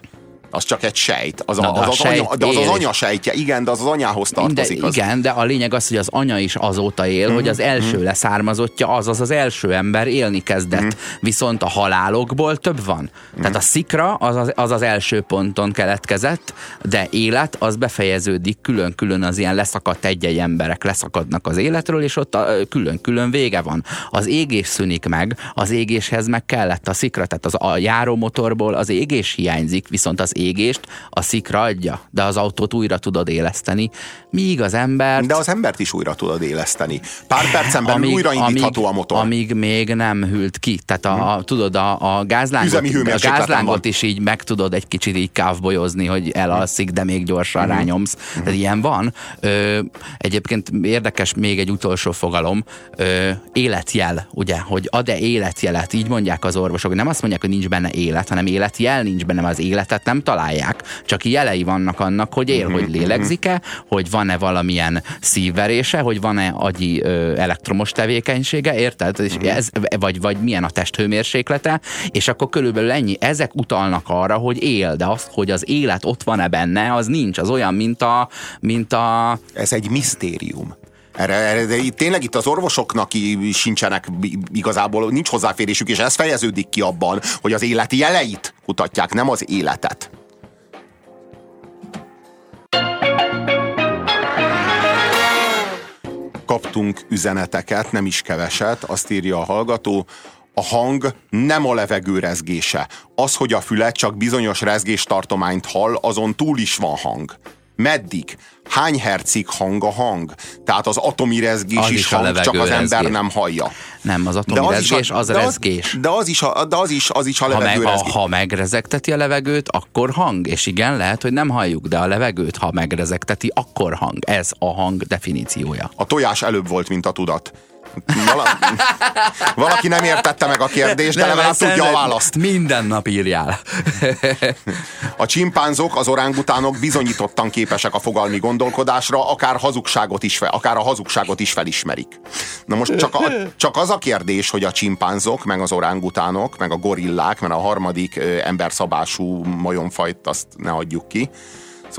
Az csak egy sejt. Az, Na, a, de az, az, sejt anya, de az, az anya sejtje, igen, de az az anyához De, tartozik. Az, igen, de a lényeg az, hogy az anya is azóta él, Mhm. hogy az első leszármazottja, azaz az első ember élni kezdett. Mhm. Viszont a halálokból több van. Tehát a szikra az az, az az első ponton keletkezett, de élet az befejeződik külön-külön az ilyen leszakadt egy-egy emberek leszakadnak az életről, és ott a- külön-külön vége van. Az égés szűnik meg, az égéshez meg kellett a szikra, tehát az, a járómotorból az égés hiányzik, viszont az égést a szikra adja, de az autót újra tudod éleszteni, míg az ember de az embert is újra tudod éleszteni. Pár percen belül újra indítható a motor. Mhm. Amíg még nem hűlt ki. Tehát a, a, tudod, a, a gázlángot, a gázlángot is így meg tudod egy kicsit így kávbolyozni, hogy elalszik, de még gyorsan Mhm. rányomsz. Tehát ilyen van. Ö, egyébként érdekes még egy utolsó fogalom, ö, életjel, ugye, hogy ad-e életjelet, így mondják az orvosok, nem azt mondják, hogy nincs benne élet, hanem életjel nincs benne, az életet nem találják, csak jelei vannak annak, hogy él, hogy lélegzik-e, hogy van-e valamilyen szívverése, hogy van-e agyi ö, elektromos tevékenysége, érted? És ez, vagy, vagy milyen a testhőmérséklete, és akkor körülbelül ennyi. Ezek utalnak arra, hogy él, de azt, hogy az élet ott van-e benne, az nincs. Az olyan, mint a, mint a Ez egy misztérium. Erre, erre, de itt, tényleg itt az orvosoknak sincsenek igazából, nincs hozzáférésük, és ez fejeződik ki abban, hogy az életi jeleit kutatják, nem az életet. Kaptunk üzeneteket, nem is keveset, azt írja a hallgató, a hang nem a levegő rezgése. Az, hogy a füle csak bizonyos rezgéstartományt hall, azon túl is van hang. Meddig? Hány hercig hang a hang? Tehát az atomi rezgés Az is, is a hang, csak az ember rezgés. nem hallja. nem az atomi rezgés, az, de rezgés. De az is a, de az is, az is a ha, meg, levegő ha, rezgés. ha megrezegteti a levegőt, akkor hang. És igen, lehet, hogy nem halljuk, de a levegőt, ha megrezegteti, akkor hang. Ez a hang definíciója. A tojás előbb volt, mint a tudat. Vala, valaki nem értette meg a kérdést, de legalább tudja a választ. Minden nap írjál. A csimpánzok, az orángutánok bizonyítottan képesek a fogalmi gondolkodásra, akár hazugságot is, fe- akár a hazugságot is felismerik. Na most csak, a, csak az a kérdés, hogy a csimpánzok, meg az orángutánok, meg a gorillák, mert a harmadik emberszabású majomfajt azt ne adjuk ki.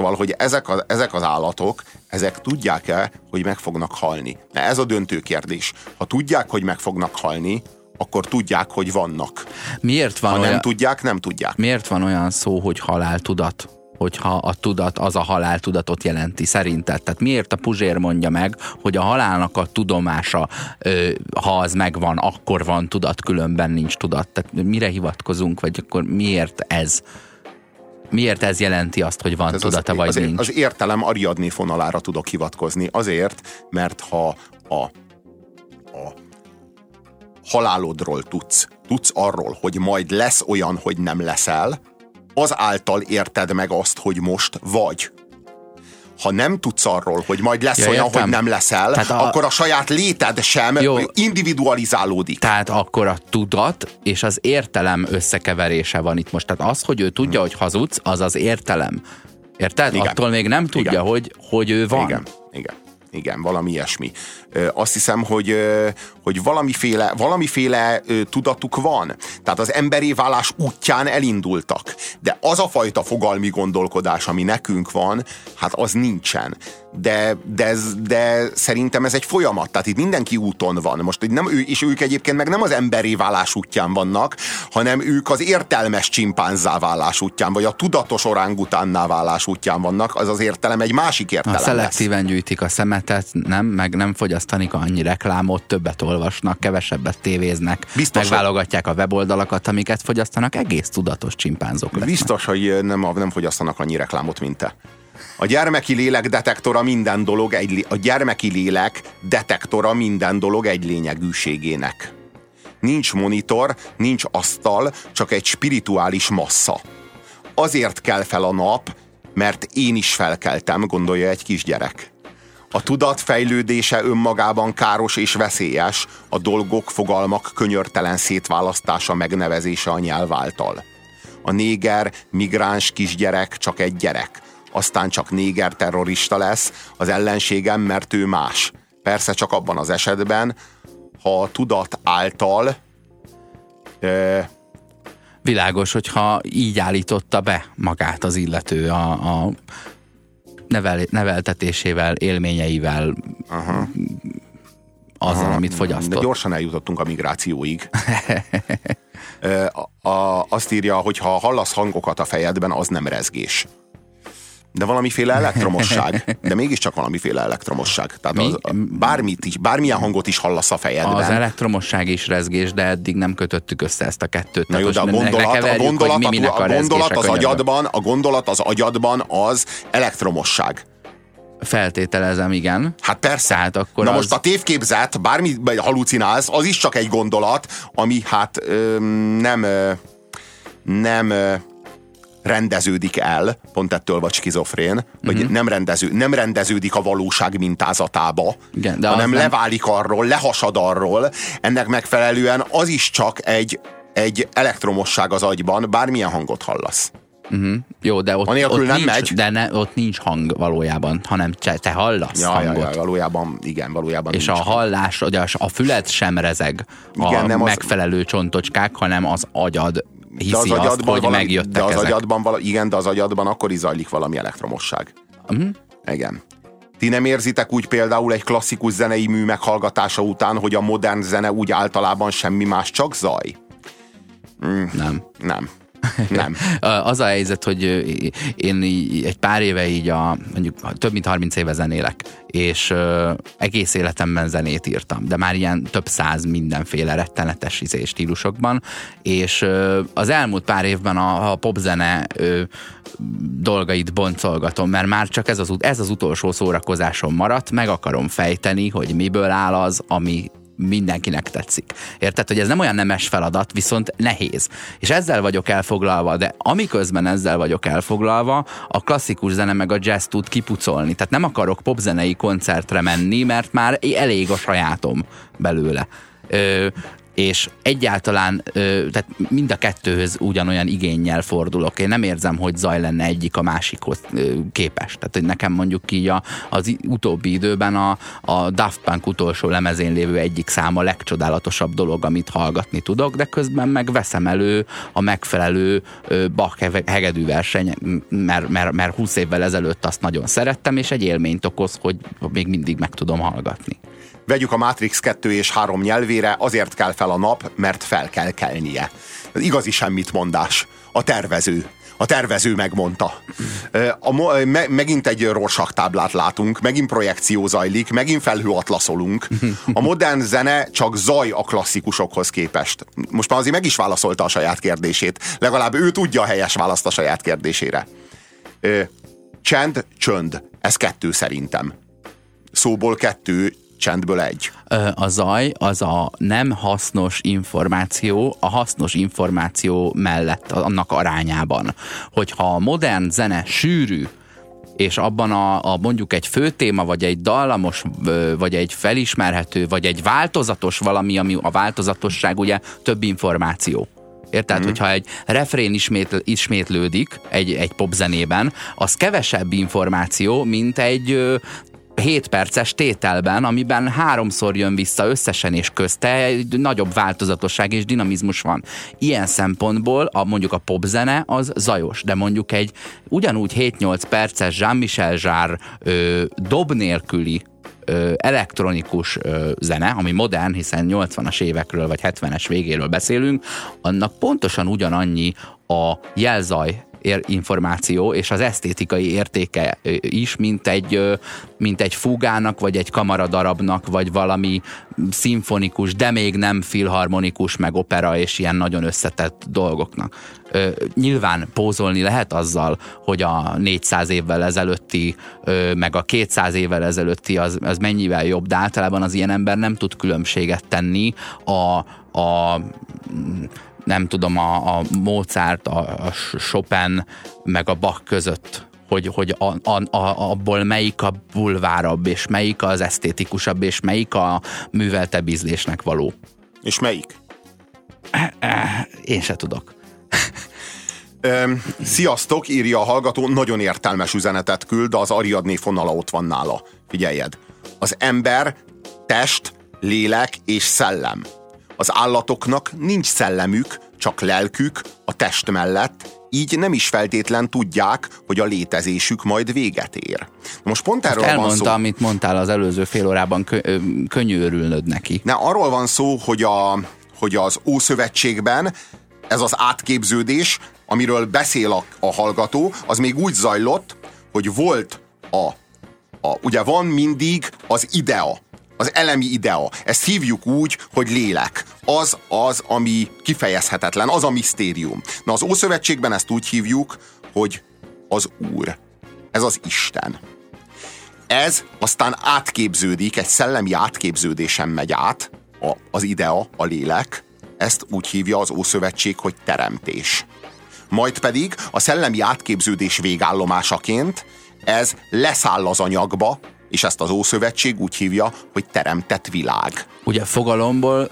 Szóval, hogy ezek, a, ezek az állatok, ezek tudják-e, hogy meg fognak halni? Na ez a döntő kérdés. Ha tudják, hogy meg fognak halni, akkor tudják, hogy vannak. Miért van, Ha olyan, nem tudják, nem tudják. miért van olyan szó, hogy haláltudat? hogyha a tudat az a haláltudatot jelenti, szerinted? Tehát miért a Puzsér mondja meg, hogy a halálnak a tudomása, ha az megvan, akkor van tudat, különben nincs tudat? Tehát mire hivatkozunk, vagy akkor miért ez? Miért ez jelenti azt, hogy van Ez tudata, vagy az, nincs? az értelem Ariadné fonalára tudok hivatkozni. Azért, mert ha a, a halálodról tudsz, tudsz arról, hogy majd lesz olyan, hogy nem leszel, az által érted meg azt, hogy most vagy. Ha nem tudsz arról, hogy majd lesz Ja, olyan, értem. hogy nem leszel, Tehát a- akkor a saját léted sem Jó. individualizálódik. Tehát akkor a tudat és az értelem összekeverése van itt most. Tehát az, hogy ő tudja, hogy hazudsz, az az értelem. Érted? Igen. Attól még nem tudja, Igen. hogy, hogy ő van. Igen, igen. Igen, valami ilyesmi. Azt hiszem, hogy, hogy valamiféle, valamiféle tudatuk van. Tehát az emberi válás útján elindultak. De az a fajta fogalmi gondolkodás, ami nekünk van, hát az nincsen. De, de, ez, de szerintem ez egy folyamat. Tehát itt mindenki úton van. Most nem ő, és ők egyébként meg nem az emberi válás útján vannak, hanem ők az értelmes csimpánzá válás útján, vagy a tudatos orángutánná válás útján vannak. Az az értelem egy másik értelem lesz. szelektíven gyűjtik a szemetet, nem, meg nem fogyasztanik annyi reklámot, többet olvasnak, kevesebbet tévéznek, Biztos, megválogatják a weboldalakat, amiket fogyasztanak, egész tudatos csimpánzok lesznek. Biztos, hogy nem, nem fogyasztanak annyi reklámot, mint te. A gyermeki lélek detektora minden dolog egy, a gyermeki lélek detektora minden dolog egy lényegűségének. Nincs monitor, nincs asztal, csak egy spirituális massza. Azért kell fel a nap, mert én is felkeltem, gondolja egy kisgyerek. A tudat fejlődése önmagában káros és veszélyes, a dolgok, fogalmak könyörtelen szétválasztása, megnevezése a nyelv. A néger, migráns kisgyerek csak egy gyerek, aztán csak néger terrorista lesz, az ellenségem, mert ő más. Persze csak abban az esetben, ha a tudat által e, Világos, hogyha így állította be magát az illető a, a nevel, neveltetésével, élményeivel, Aha. azzal, Aha. amit fogyasztott. De gyorsan eljutottunk a migrációig. (laughs) a, a, azt írja, hogy ha hallasz hangokat a fejedben, az nem rezgés. De valamiféle elektromosság. De mégiscsak valamiféle elektromosság. Tehát az, bármit is, bármilyen hangot is hallasz a fejedben. Az elektromosság is rezgés, de eddig nem kötöttük össze ezt a kettőt. Na jó, de a gondolat, a gondolat, mi a, a, gondolat az agyadban, a gondolat az agyadban az elektromosság. Feltételezem, igen. Hát persze. Hát akkor Na az... most a tévképzet, bármi halucinálsz, az is csak egy gondolat, ami hát ö, nem ö, nem ö, rendeződik el, pont ettől vagy skizofrén, hogy uh-huh. nem, rendező, nem rendeződik a valóság mintázatába, Igen, de hanem nem... leválik arról, lehasad arról, ennek megfelelően az is csak egy, egy elektromosság az agyban, bármilyen hangot hallasz. Uh-huh. Jó, de ott, ott, nem nincs, megy. De ne, ott nincs hang valójában, hanem te hallasz ja, hangot. Ja, ja, valójában, igen, valójában És a hang. hallás, ugye a füled sem rezeg igen, a nem megfelelő az... csontocskák, hanem az agyad hiszi de az azt, agyadban hogy valami, megjöttek de az ezek. agyadban vala, igen, de az agyadban akkor is zajlik valami elektromosság. Uh-huh. Igen. Ti nem érzitek úgy például egy klasszikus zenei mű meghallgatása után, hogy a modern zene úgy általában semmi más, csak zaj? Mm, nem. Nem. (laughs) Nem. az a helyzet, hogy én egy pár éve így a, mondjuk több mint 30 éve zenélek, és egész életemben zenét írtam, de már ilyen több száz mindenféle rettenetes izé stílusokban, és az elmúlt pár évben a, a popzene dolgait boncolgatom, mert már csak ez az, ez az utolsó szórakozásom maradt, meg akarom fejteni, hogy miből áll az, ami mindenkinek tetszik. Érted, hogy ez nem olyan nemes feladat, viszont nehéz. És ezzel vagyok elfoglalva, de amiközben ezzel vagyok elfoglalva, a klasszikus zene meg a jazz tud kipucolni. Tehát nem akarok popzenei koncertre menni, mert már elég a sajátom belőle. Ö, és egyáltalán tehát mind a kettőhöz ugyanolyan igényel fordulok. Én nem érzem, hogy zaj lenne egyik a másikhoz képes. Tehát, hogy nekem mondjuk így a, az utóbbi időben a, a Daft Punk utolsó lemezén lévő egyik száma legcsodálatosabb dolog, amit hallgatni tudok, de közben meg veszem elő a megfelelő Bach hegedű verseny, mert, mert, mert 20 évvel ezelőtt azt nagyon szerettem, és egy élményt okoz, hogy még mindig meg tudom hallgatni. Vegyük a Matrix 2 és 3 nyelvére, azért kell fel a nap, mert fel kell kelnie. Ez igazi semmit mondás. A tervező. A tervező megmondta. A, me, megint egy Rorschach táblát látunk, megint projekció zajlik, megint felhőatlaszolunk. A modern zene csak zaj a klasszikusokhoz képest. Most már azért meg is válaszolta a saját kérdését. Legalább ő tudja a helyes választ a saját kérdésére. Csend, csönd. Ez kettő szerintem. Szóból kettő, csendből egy. A zaj az a nem hasznos információ, a hasznos információ mellett annak arányában. Hogyha a modern zene sűrű, és abban a, a mondjuk egy fő téma, vagy egy dallamos, vagy egy felismerhető, vagy egy változatos valami, ami a változatosság ugye több információ. Érted? Mm. Hogyha egy refrén ismétl, ismétlődik egy, egy popzenében, az kevesebb információ, mint egy 7 perces tételben, amiben háromszor jön vissza összesen és közte egy nagyobb változatosság és dinamizmus van. Ilyen szempontból a, mondjuk a popzene az zajos, de mondjuk egy ugyanúgy 7-8 perces Jean-Michel Jarre ö, dob nélküli elektronikus zene, ami modern, hiszen 80-as évekről vagy 70-es végéről beszélünk, annak pontosan ugyanannyi a jelzaj információ, és az esztétikai értéke is, mint egy, mint egy fúgának, vagy egy kamaradarabnak, vagy valami szimfonikus, de még nem filharmonikus, meg opera, és ilyen nagyon összetett dolgoknak. Nyilván pózolni lehet azzal, hogy a 400 évvel ezelőtti, meg a 200 évvel ezelőtti az, az mennyivel jobb, de általában az ilyen ember nem tud különbséget tenni a, a nem tudom, a, a Mozart, a, a Chopin, meg a Bach között hogy, hogy a, a, a, abból melyik a bulvárabb, és melyik az esztétikusabb, és melyik a művelte ízlésnek való. És melyik? Én se tudok. Sziasztok, írja a hallgató, nagyon értelmes üzenetet küld, de az Ariadné fonala ott van nála. Figyeljed. Az ember, test, lélek és szellem. Az állatoknak nincs szellemük, csak lelkük a test mellett, így nem is feltétlen tudják, hogy a létezésük majd véget ér. Most pont erről Most elmondta, van szó. amit mondtál az előző fél órában, kö, könnyű neki. Ne, arról van szó, hogy, a, hogy az Ószövetségben ez az átképződés, amiről beszél a, a hallgató, az még úgy zajlott, hogy volt a, a ugye van mindig az idea, az elemi idea. Ezt hívjuk úgy, hogy lélek. Az az, ami kifejezhetetlen, az a misztérium. Na az Ószövetségben ezt úgy hívjuk, hogy az Úr. Ez az Isten. Ez aztán átképződik, egy szellemi átképződésen megy át, a, az idea, a lélek, ezt úgy hívja az Ószövetség, hogy teremtés. Majd pedig a szellemi átképződés végállomásaként ez leszáll az anyagba, és ezt az Ószövetség úgy hívja, hogy teremtett világ. Ugye fogalomból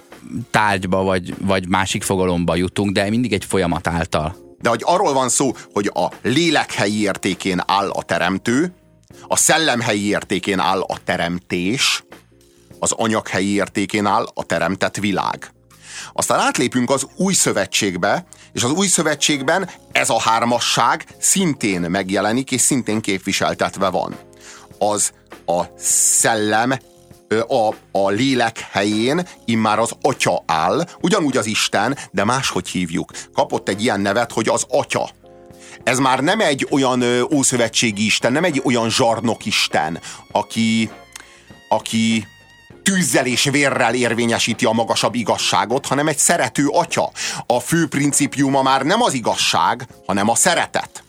tárgyba vagy, vagy másik fogalomba jutunk, de mindig egy folyamat által. De hogy arról van szó, hogy a lélek helyi értékén áll a teremtő, a szellem helyi értékén áll a teremtés, az anyag helyi értékén áll a teremtett világ. Aztán átlépünk az új szövetségbe, és az új szövetségben ez a hármasság szintén megjelenik, és szintén képviseltetve van. Az a szellem a, a lélek helyén immár az atya áll, ugyanúgy az Isten, de máshogy hívjuk. Kapott egy ilyen nevet, hogy az atya. Ez már nem egy olyan ószövetségi Isten, nem egy olyan zsarnok Isten, aki, aki tűzzel és vérrel érvényesíti a magasabb igazságot, hanem egy szerető atya. A fő principiuma már nem az igazság, hanem a szeretet.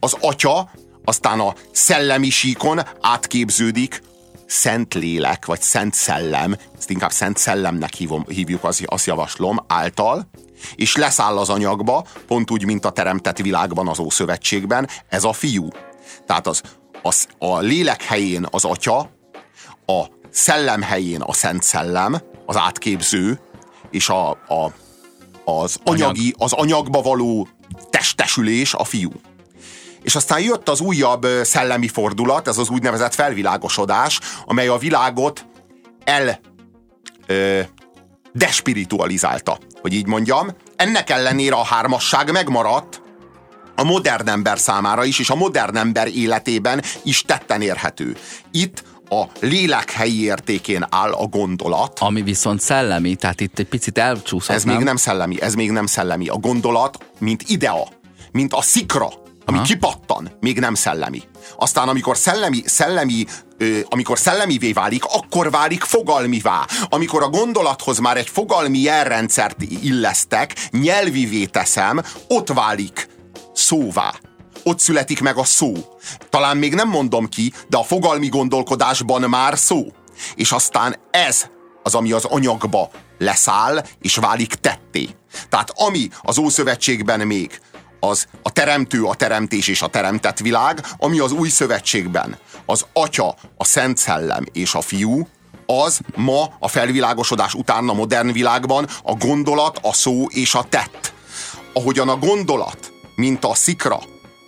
Az atya aztán a szellemi síkon átképződik szent lélek, vagy szent szellem, ezt inkább szent szellemnek hívom, hívjuk, az, azt javaslom, által, és leszáll az anyagba, pont úgy, mint a teremtett világban az Ószövetségben, ez a fiú. Tehát az, az, a lélek helyén az atya, a szellem helyén a szent szellem, az átképző, és a, a, az, anyagi, az anyagba való testesülés a fiú. És aztán jött az újabb szellemi fordulat, ez az úgynevezett felvilágosodás, amely a világot el ö, despiritualizálta, hogy így mondjam. Ennek ellenére a hármasság megmaradt a modern ember számára is, és a modern ember életében is tetten érhető. Itt a lélek helyi értékén áll a gondolat. Ami viszont szellemi, tehát itt egy picit elcsúszott, Ez nem? még nem szellemi, ez még nem szellemi. A gondolat, mint idea, mint a szikra, ami Aha. kipattan, még nem szellemi. Aztán amikor szellemi, szellemi ö, amikor szellemivé válik, akkor válik fogalmivá. Amikor a gondolathoz már egy fogalmi jelrendszert illesztek, nyelvivé teszem, ott válik szóvá. Ott születik meg a szó. Talán még nem mondom ki, de a fogalmi gondolkodásban már szó. És aztán ez az, ami az anyagba leszáll, és válik tetté. Tehát ami az Ószövetségben még az a teremtő, a teremtés és a teremtett világ, ami az új szövetségben az atya, a szent szellem és a fiú, az ma a felvilágosodás után a modern világban a gondolat, a szó és a tett. Ahogyan a gondolat, mint a szikra,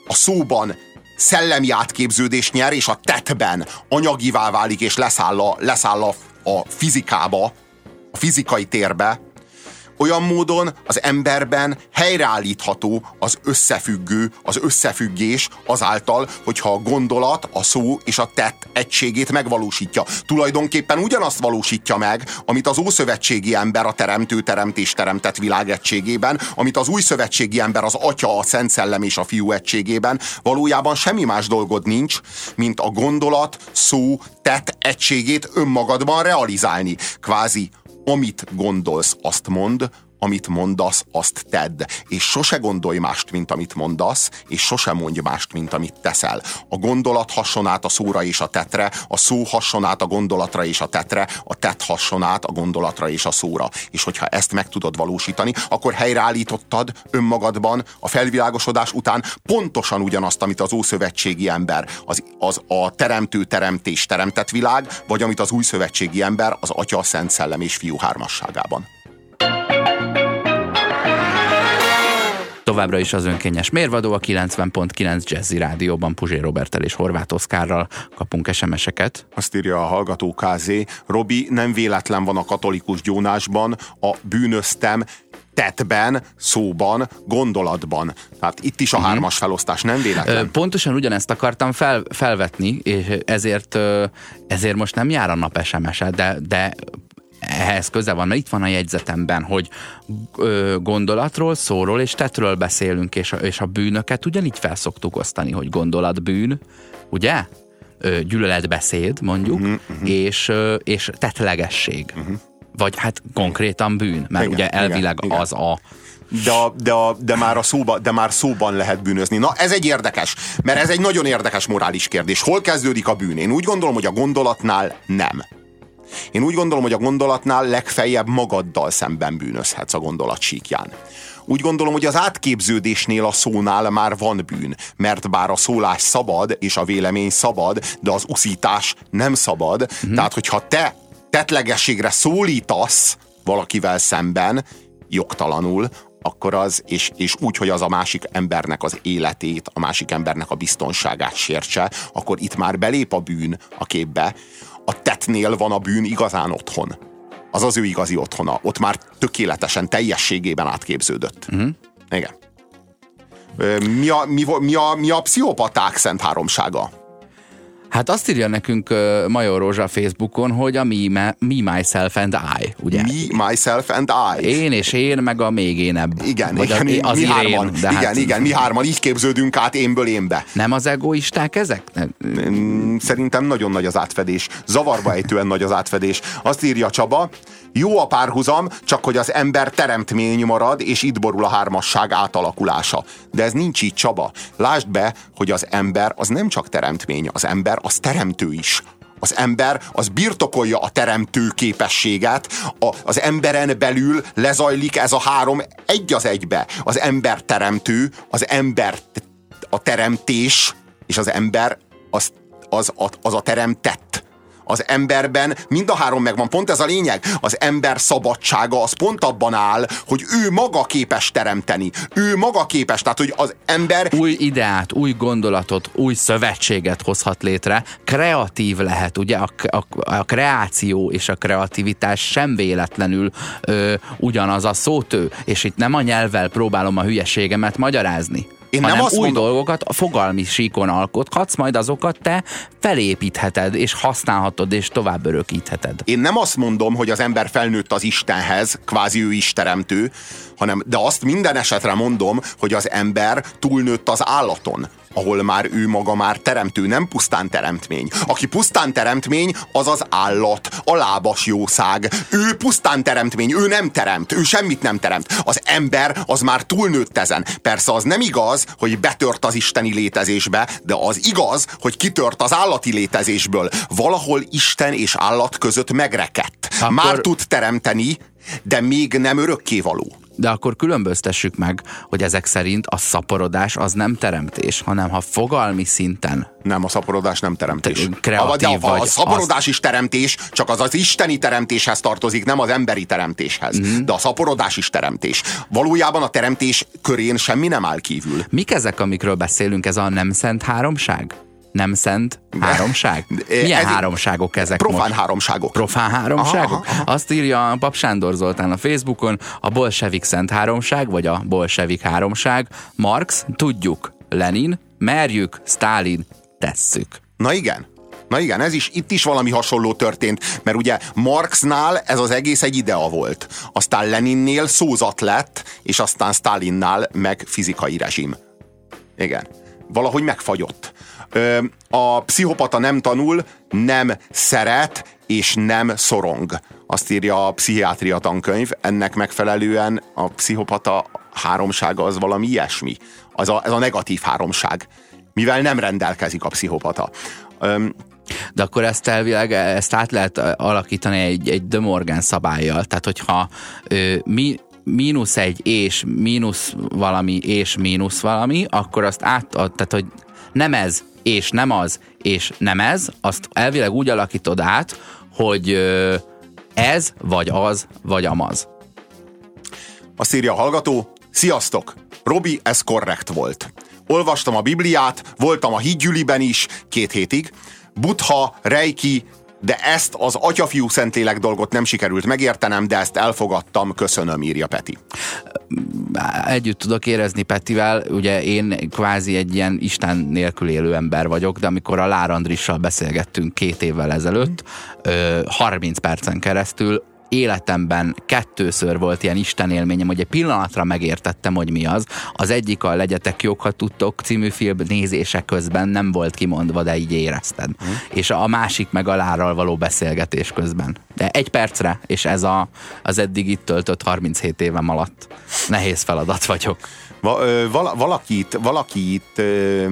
a szóban szellemi átképződés nyer, és a tettben anyagivá válik, és leszáll a, leszáll a, a fizikába, a fizikai térbe, olyan módon az emberben helyreállítható az összefüggő, az összefüggés azáltal, hogyha a gondolat, a szó és a tett egységét megvalósítja. Tulajdonképpen ugyanazt valósítja meg, amit az ószövetségi ember a teremtő teremtés teremtett világ egységében, amit az új szövetségi ember az atya, a szent szellem és a fiú egységében. Valójában semmi más dolgod nincs, mint a gondolat, szó, tett egységét önmagadban realizálni. Kvázi amit gondolsz, azt mond, amit mondasz, azt tedd. És sose gondolj mást, mint amit mondasz, és sose mondj mást, mint amit teszel. A gondolat hasson át a szóra és a tetre, a szó hasson át a gondolatra és a tetre, a tett hasson át a gondolatra és a szóra. És hogyha ezt meg tudod valósítani, akkor helyreállítottad önmagadban a felvilágosodás után pontosan ugyanazt, amit az ószövetségi ember, az, az a teremtő teremtés teremtett világ, vagy amit az új szövetségi ember, az Atya, Szent Szellem és Fiú hármasságában. Továbbra is az önkényes mérvadó a 90.9 Jazzy Rádióban Puzsé Robertel és Horváth Oszkárral kapunk SMS-eket. Azt írja a hallgató KZ, Robi, nem véletlen van a katolikus gyónásban a bűnöztem tettben, szóban, gondolatban. Tehát itt is a uh-huh. hármas felosztás nem véletlen. Pontosan ugyanezt akartam fel, felvetni, és ezért, ezért most nem jár a nap SMS-e, de, de ehhez köze van, mert itt van a jegyzetemben, hogy ö, gondolatról, szóról és tetről beszélünk, és a, és a bűnöket ugyanígy felszoktuk osztani, hogy gondolatbűn, ugye? Ö, gyűlöletbeszéd, mondjuk, uh-huh, uh-huh. és, ö, és tetlegesség. Uh-huh. Vagy hát konkrétan bűn, mert igen, ugye elvileg igen, az igen. a de, a, de, a, de, már a szóba, de már szóban lehet bűnözni. Na, ez egy érdekes, mert ez egy nagyon érdekes morális kérdés. Hol kezdődik a bűn? Én úgy gondolom, hogy a gondolatnál nem. Én úgy gondolom, hogy a gondolatnál legfeljebb magaddal szemben bűnözhetsz a gondolat síkján. Úgy gondolom, hogy az átképződésnél a szónál már van bűn, mert bár a szólás szabad, és a vélemény szabad, de az uszítás nem szabad. Mm-hmm. Tehát, hogyha te tetlegességre szólítasz valakivel szemben, jogtalanul, akkor az, és, és úgy, hogy az a másik embernek az életét, a másik embernek a biztonságát sértse, akkor itt már belép a bűn a képbe a tetnél van a bűn igazán otthon. Az az ő igazi otthona. Ott már tökéletesen, teljességében átképződött. Uh-huh. Igen. Mi a, mi, mi, a, mi a pszichopaták szent háromsága? Hát azt írja nekünk uh, Major Rózsa Facebookon, hogy a me, me, Myself and I, ugye? Me, Myself and I. Én és én, meg a még énebb. Igen, Vagy igen, az mi irén, hárman, de igen, hát... igen, mi hárman így képződünk át énből énbe. Nem az egoisták ezek? Szerintem nagyon nagy az átfedés. Zavarba ejtően nagy az átfedés. Azt írja Csaba, jó a párhuzam, csak hogy az ember teremtmény marad, és itt borul a hármasság átalakulása. De ez nincs így, Csaba. Lásd be, hogy az ember az nem csak teremtmény, az ember az teremtő is. Az ember az birtokolja a teremtő képességet, a, az emberen belül lezajlik ez a három egy az egybe. Az ember teremtő, az ember a teremtés, és az ember az, az, az, az a teremtett az emberben mind a három megvan. Pont ez a lényeg. Az ember szabadsága az pont abban áll, hogy ő maga képes teremteni. Ő maga képes, tehát hogy az ember... Új ideát, új gondolatot, új szövetséget hozhat létre. Kreatív lehet, ugye? A, a, a kreáció és a kreativitás sem véletlenül ö, ugyanaz a szótő. És itt nem a nyelvvel próbálom a hülyeségemet magyarázni. Én nem azt új mondom... dolgokat a fogalmi síkon alkothatsz, majd azokat te felépítheted, és használhatod, és tovább örökítheted. Én nem azt mondom, hogy az ember felnőtt az Istenhez, kvázi ő is teremtő, hanem, de azt minden esetre mondom, hogy az ember túlnőtt az állaton ahol már ő maga már teremtő, nem pusztán teremtmény. Aki pusztán teremtmény, az az állat, a lábas jószág. Ő pusztán teremtmény, ő nem teremt, ő semmit nem teremt. Az ember az már túlnőtt ezen. Persze az nem igaz, hogy betört az isteni létezésbe, de az igaz, hogy kitört az állati létezésből. Valahol Isten és állat között megrekedt. Akkor... Már tud teremteni, de még nem örökkévaló. De akkor különböztessük meg, hogy ezek szerint a szaporodás az nem teremtés, hanem ha fogalmi szinten. Nem, a szaporodás nem teremtés. Kreatív a, de a, a, a szaporodás az... is teremtés, csak az az isteni teremtéshez tartozik, nem az emberi teremtéshez. Mm. De a szaporodás is teremtés. Valójában a teremtés körén semmi nem áll kívül. Mik ezek, amikről beszélünk? Ez a nem szent háromság? Nem szent háromság? Milyen Ez háromságok ezek Profán most? háromságok. Profán háromságok? Aha, aha, aha. Azt írja a Pap Sándor Zoltán a Facebookon, a bolsevik szent háromság, vagy a bolsevik háromság, Marx, tudjuk, Lenin, merjük, Stalin, tesszük. Na igen. Na igen, ez is, itt is valami hasonló történt, mert ugye Marxnál ez az egész egy idea volt. Aztán Leninnél szózat lett, és aztán Stalinnál meg fizikai rezsim. Igen. Valahogy megfagyott. A pszichopata nem tanul, nem szeret, és nem szorong. Azt írja a pszichiátria tankönyv, ennek megfelelően a pszichopata háromsága az valami ilyesmi. Az a, ez a negatív háromság, mivel nem rendelkezik a pszichopata. De akkor ezt elvileg, ezt át lehet alakítani egy, egy De Morgan szabályjal. Tehát, hogyha ö, mi, mínusz egy és mínusz valami és mínusz valami, akkor azt át, tehát, hogy nem ez és nem az és nem ez, azt elvileg úgy alakítod át, hogy ez vagy az vagy amaz. Azt írja a hallgató, sziasztok! Robi, ez korrekt volt. Olvastam a Bibliát, voltam a hídgyüliben is két hétig, Butha, Reiki, de ezt az atyafiú szentlélek dolgot nem sikerült megértenem, de ezt elfogadtam, köszönöm, írja Peti. Együtt tudok érezni Petivel, ugye én kvázi egy ilyen Isten nélkül élő ember vagyok, de amikor a Lár Andrissal beszélgettünk két évvel ezelőtt, 30 percen keresztül, életemben kettőször volt ilyen Isten élményem, hogy egy pillanatra megértettem, hogy mi az. Az egyik a Legyetek jók, ha tudtok című film nézése közben nem volt kimondva, de így érezted. Mm. És a másik meg a Lárral való beszélgetés közben. De egy percre, és ez a, az eddig itt töltött 37 évem alatt. Nehéz feladat vagyok. Va, ö, vala, valakit, valakit ö,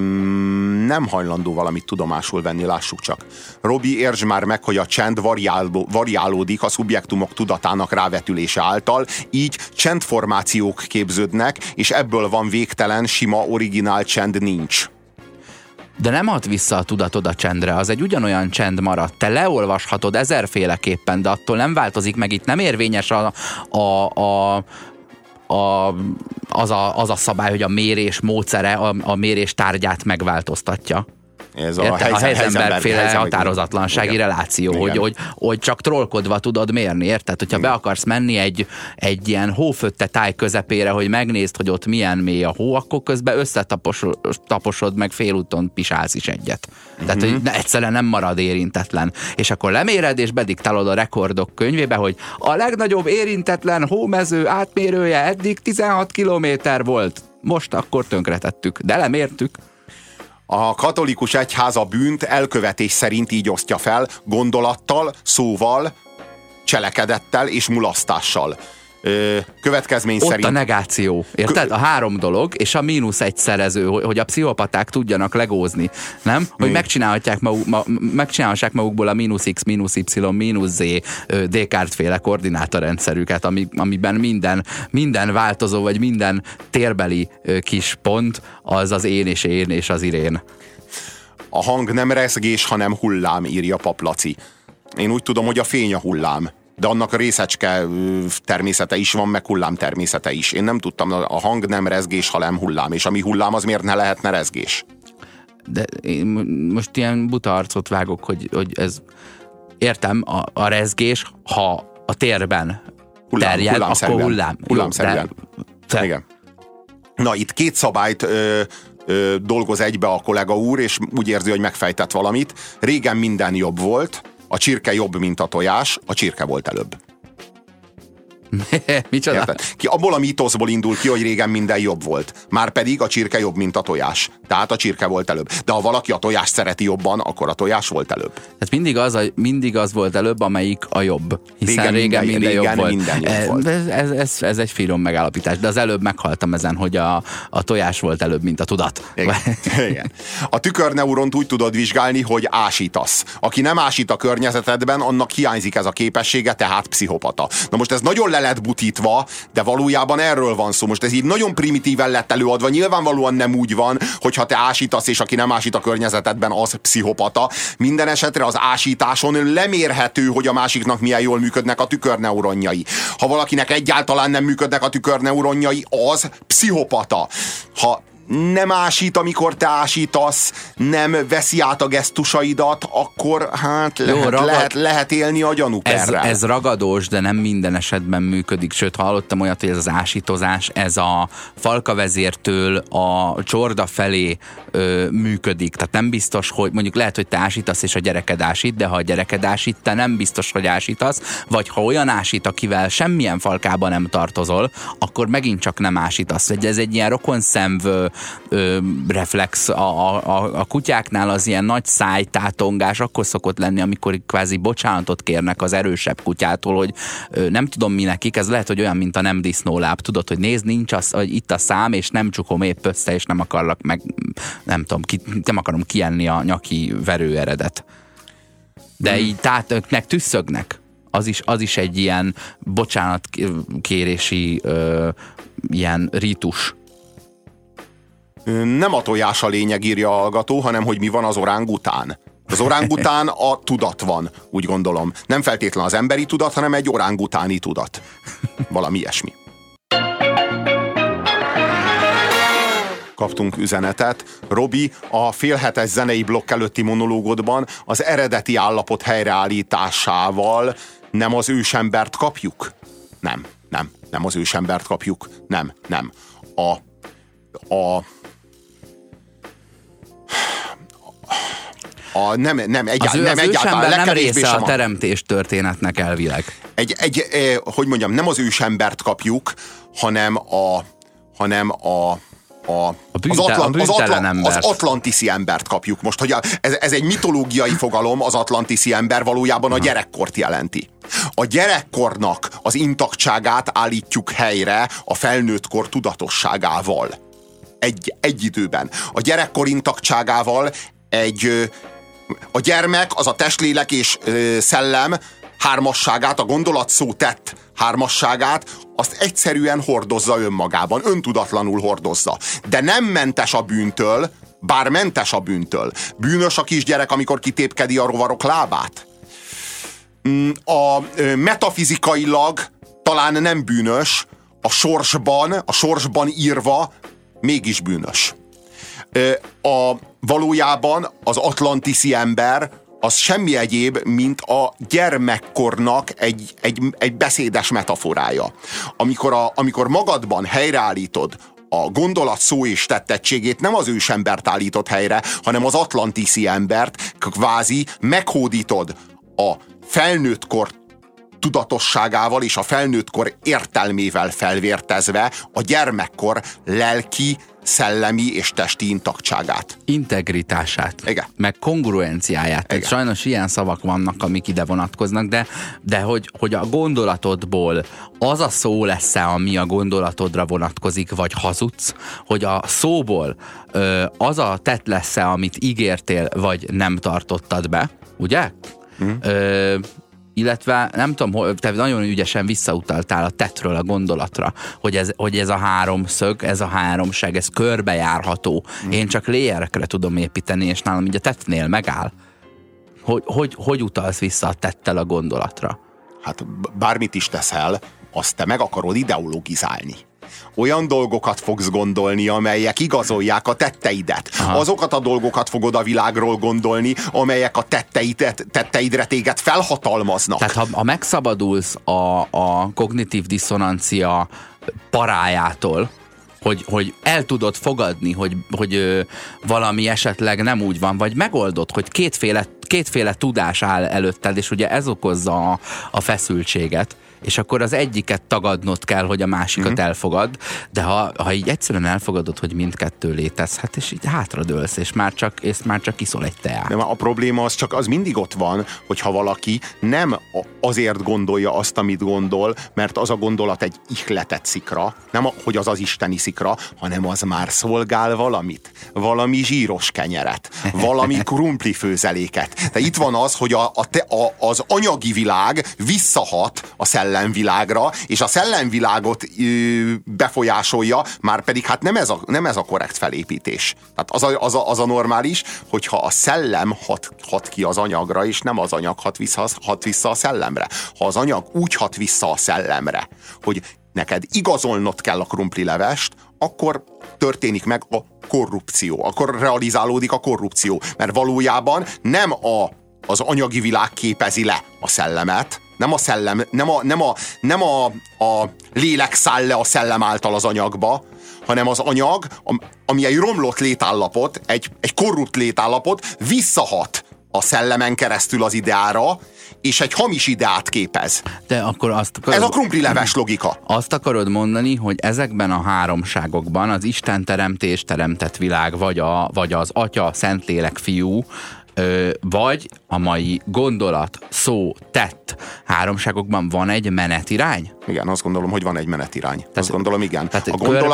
nem hajlandó valamit tudomásul venni, lássuk csak. Robi, értsd már meg, hogy a csend variáló, variálódik a szubjektumok tudatának rávetülése által, így csendformációk képződnek, és ebből van végtelen, sima, originál csend nincs de nem ad vissza a tudatod a csendre, az egy ugyanolyan csend maradt. Te leolvashatod ezerféleképpen, de attól nem változik meg, itt nem érvényes a, a, a, a, az, a, az a szabály, hogy a mérés módszere a, a mérés tárgyát megváltoztatja. Ez a, Érte? helyzet, a Heisenberg-féle határozatlansági igen. reláció, igen. Hogy, hogy, hogy csak trollkodva tudod mérni, érted? Hogyha igen. be akarsz menni egy, egy ilyen hófötte táj közepére, hogy megnézd, hogy ott milyen mély a hó, akkor közben összetaposod, meg félúton pisálsz is egyet. Uh-huh. Tehát, hogy ne, egyszerűen nem marad érintetlen. És akkor leméred, és bediktálod a rekordok könyvébe, hogy a legnagyobb érintetlen hómező átmérője eddig 16 kilométer volt. Most akkor tönkretettük, de lemértük. A katolikus egyház a bűnt elkövetés szerint így osztja fel, gondolattal, szóval, cselekedettel és mulasztással ö, következmény Ott szerint... a negáció, érted? A három dolog, és a mínusz egyszerező, hogy a pszichopaták tudjanak legózni, nem? Hogy Mi? megcsinálhatják maguk, ma, megcsinálhassák magukból a mínusz x, mínusz y, mínusz z Descartes féle koordinátorrendszerüket, ami, amiben minden, minden változó, vagy minden térbeli kis pont, az az én és én és az irén. A hang nem rezgés, hanem hullám, írja Paplaci. Én úgy tudom, hogy a fény a hullám de annak a részecske természete is van, meg hullám természete is. Én nem tudtam, a hang nem rezgés, hanem hullám, és ami hullám, az miért ne lehetne rezgés? De én most ilyen buta arcot vágok, hogy, hogy ez értem, a, a rezgés, ha a térben hullám, terjed, hullám akkor hullám. Hullámszerűen. Jó, Igen. Na, itt két szabályt ö, ö, dolgoz egybe a kollega úr, és úgy érzi, hogy megfejtett valamit. Régen minden jobb volt, a csirke jobb, mint a tojás, a csirke volt előbb. (laughs) Micsoda? Érted? Ki abból a mítoszból indul ki, hogy régen minden jobb volt. Már pedig a csirke jobb, mint a tojás. Tehát a csirke volt előbb. De ha valaki a tojás szereti jobban, akkor a tojás volt előbb. Tehát mindig az, a, mindig az volt előbb, amelyik a jobb. Hiszen régen, régen minden, minden régen jobb minden volt. Jobb volt. Ez, ez, ez, ez egy finom megállapítás. De az előbb meghaltam ezen, hogy a, a tojás volt előbb, mint a tudat. Igen. (laughs) Igen. A tükörneuront úgy tudod vizsgálni, hogy ásítasz. Aki nem ásít a környezetedben, annak hiányzik ez a képessége, tehát pszichopata. Na most ez nagyon le lett butítva, de valójában erről van szó. Most ez így nagyon primitíven lett előadva, nyilvánvalóan nem úgy van, hogyha te ásítasz, és aki nem ásít a környezetedben, az pszichopata. Minden esetre az ásításon lemérhető, hogy a másiknak milyen jól működnek a tükörneuronjai. Ha valakinek egyáltalán nem működnek a tükörneuronjai, az pszichopata. Ha nem ásít, amikor te ásítasz, nem veszi át a gesztusaidat, akkor hát lehet, Jó, ragad... lehet, lehet élni a gyanúperrel. Ez, ez ragadós, de nem minden esetben működik. Sőt, hallottam olyat, hogy ez az ásítozás, ez a falka vezértől a csorda felé ö, működik. Tehát nem biztos, hogy mondjuk lehet, hogy te ásítasz és a gyereked ásít, de ha a gyereked ásít, te nem biztos, hogy ásítasz, vagy ha olyan ásít, akivel semmilyen falkában nem tartozol, akkor megint csak nem ásítasz. Vagy ez egy ilyen rokonszemv ö, reflex a, a, a kutyáknál az ilyen nagy szájtátongás akkor szokott lenni, amikor kvázi bocsánatot kérnek az erősebb kutyától, hogy ö, nem tudom mi nekik, ez lehet, hogy olyan, mint a nem disznóláb, tudod, hogy nézd, nincs az, hogy itt a szám, és nem csukom épp össze, és nem akarlak meg, nem tudom, ki, nem akarom kienni a nyaki verőeredet. De hmm. így tátoknek tüsszögnek. Az is, az is egy ilyen bocsánatkérési ö, ilyen rítus nem a tojás a lényeg, írja a hallgató, hanem hogy mi van az orángután. Az orángután a tudat van, úgy gondolom. Nem feltétlen az emberi tudat, hanem egy orángutáni tudat. Valami ilyesmi. kaptunk üzenetet. Robi, a félhetes zenei blokk előtti monológodban az eredeti állapot helyreállításával nem az ősembert kapjuk? Nem, nem, nem az ősembert kapjuk. Nem, nem. A, a A, nem, nem, egyá, az ő, nem az egyáltalán. nem része a teremtés történetnek elvileg. Egy, egy, eh, hogy mondjam, nem az ősembert kapjuk, hanem a, hanem a, a, a bűnte, az, Atlant, a az, Atlant, az atlantiszi embert kapjuk most. Hogy a, ez, ez egy mitológiai fogalom, az atlantiszi ember valójában a gyerekkort jelenti. A gyerekkornak az intaktságát állítjuk helyre a felnőttkor tudatosságával. Egy, egy időben. A gyerekkor intaktságával egy a gyermek az a testlélek és ö, szellem hármasságát, a gondolat szó tett hármasságát, azt egyszerűen hordozza önmagában, öntudatlanul hordozza. De nem mentes a bűntől, bár mentes a bűntől. Bűnös a kisgyerek, amikor kitépkedi a rovarok lábát? Mm, a metafizikailag talán nem bűnös, a sorsban, a sorsban írva mégis bűnös. A valójában az atlantiszi ember az semmi egyéb, mint a gyermekkornak egy, egy, egy beszédes metaforája. Amikor, a, amikor magadban helyreállítod a gondolat szó és tettettségét nem az ősembert állított helyre, hanem az atlantiszi embert, kvázi meghódítod a felnőttkor tudatosságával és a felnőttkor értelmével felvértezve a gyermekkor lelki, szellemi és testi intaktságát. Integritását. Igen. Meg kongruenciáját. Tehát sajnos ilyen szavak vannak, amik ide vonatkoznak, de, de hogy, hogy a gondolatodból az a szó lesz-e, ami a gondolatodra vonatkozik, vagy hazudsz, hogy a szóból ö, az a tett lesz-e, amit ígértél, vagy nem tartottad be, ugye? Mm. Ö, illetve nem tudom, te nagyon ügyesen visszautaltál a tetről a gondolatra, hogy ez, hogy ez a háromszög, ez a háromság, ez körbejárható. Mm. Én csak léjerekre tudom építeni, és nálam így a tettnél megáll. Hogy, hogy, hogy utalsz vissza a tettel a gondolatra? Hát bármit is teszel, azt te meg akarod ideologizálni olyan dolgokat fogsz gondolni, amelyek igazolják a tetteidet. Aha. Azokat a dolgokat fogod a világról gondolni, amelyek a tetteidet, tetteidre téged felhatalmaznak. Tehát ha, ha megszabadulsz a, a kognitív diszonancia parájától, hogy, hogy el tudod fogadni, hogy, hogy ö, valami esetleg nem úgy van, vagy megoldod, hogy kétféle, kétféle tudás áll előtted, és ugye ez okozza a, a feszültséget és akkor az egyiket tagadnod kell, hogy a másikat mm-hmm. elfogad, de ha, ha így egyszerűen elfogadod, hogy mindkettő létezhet, és így hátradőlsz, és már csak, és már csak iszol egy teát. De a probléma az csak az mindig ott van, hogyha valaki nem azért gondolja azt, amit gondol, mert az a gondolat egy ihletett szikra, nem hogy az az isteni szikra, hanem az már szolgál valamit, valami zsíros kenyeret, valami (laughs) krumpli főzeléket. De itt van az, hogy a, a, te, a, az anyagi világ visszahat a szellem szellemvilágra, és a szellemvilágot ö, befolyásolja, már pedig hát nem ez a, nem ez a korrekt felépítés. Tehát az a, az, a, az a normális, hogyha a szellem hat, hat ki az anyagra, és nem az anyag hat vissza, hat vissza a szellemre. Ha az anyag úgy hat vissza a szellemre, hogy neked igazolnod kell a krumpli levest, akkor történik meg a korrupció, akkor realizálódik a korrupció, mert valójában nem a, az anyagi világ képezi le a szellemet, nem a szellem, nem a, nem a, nem a, a lélek száll le a szellem által az anyagba, hanem az anyag, ami egy romlott létállapot, egy, egy korrupt létállapot, visszahat a szellemen keresztül az ideára, és egy hamis ideát képez. De akkor azt akarod, Ez a krumpli leves logika. Azt akarod mondani, hogy ezekben a háromságokban az Isten teremtés teremtett világ, vagy, a, vagy az Atya, Szentlélek, Fiú, ö, vagy a mai gondolat, szó, tett háromságokban van egy menetirány? Igen, azt gondolom, hogy van egy menetirány. Tehát, azt gondolom, igen. Tehát a gondolatban...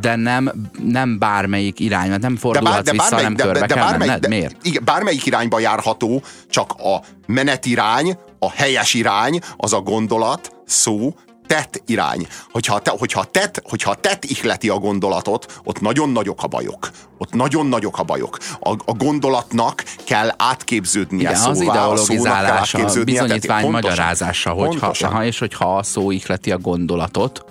de nem, nem bármelyik irány, mert nem fordulhatsz de bár, de vissza, bármelyik, nem körbe de, de, kell bármelyik, menned. Miért? Igen, bármelyik irányba járható, csak a menetirány, a helyes irány, az a gondolat, szó, tett irány. Hogyha, te, hogyha, tett, hogyha tett ihleti a gondolatot, ott nagyon nagyok a bajok. Ott nagyon nagyok a bajok. A, a gondolatnak kell átképződnie Igen, szóvá, az ideologizálás, a, a bizonyítvány magyarázása, hogyha, ha, és hogyha a szó ihleti a gondolatot,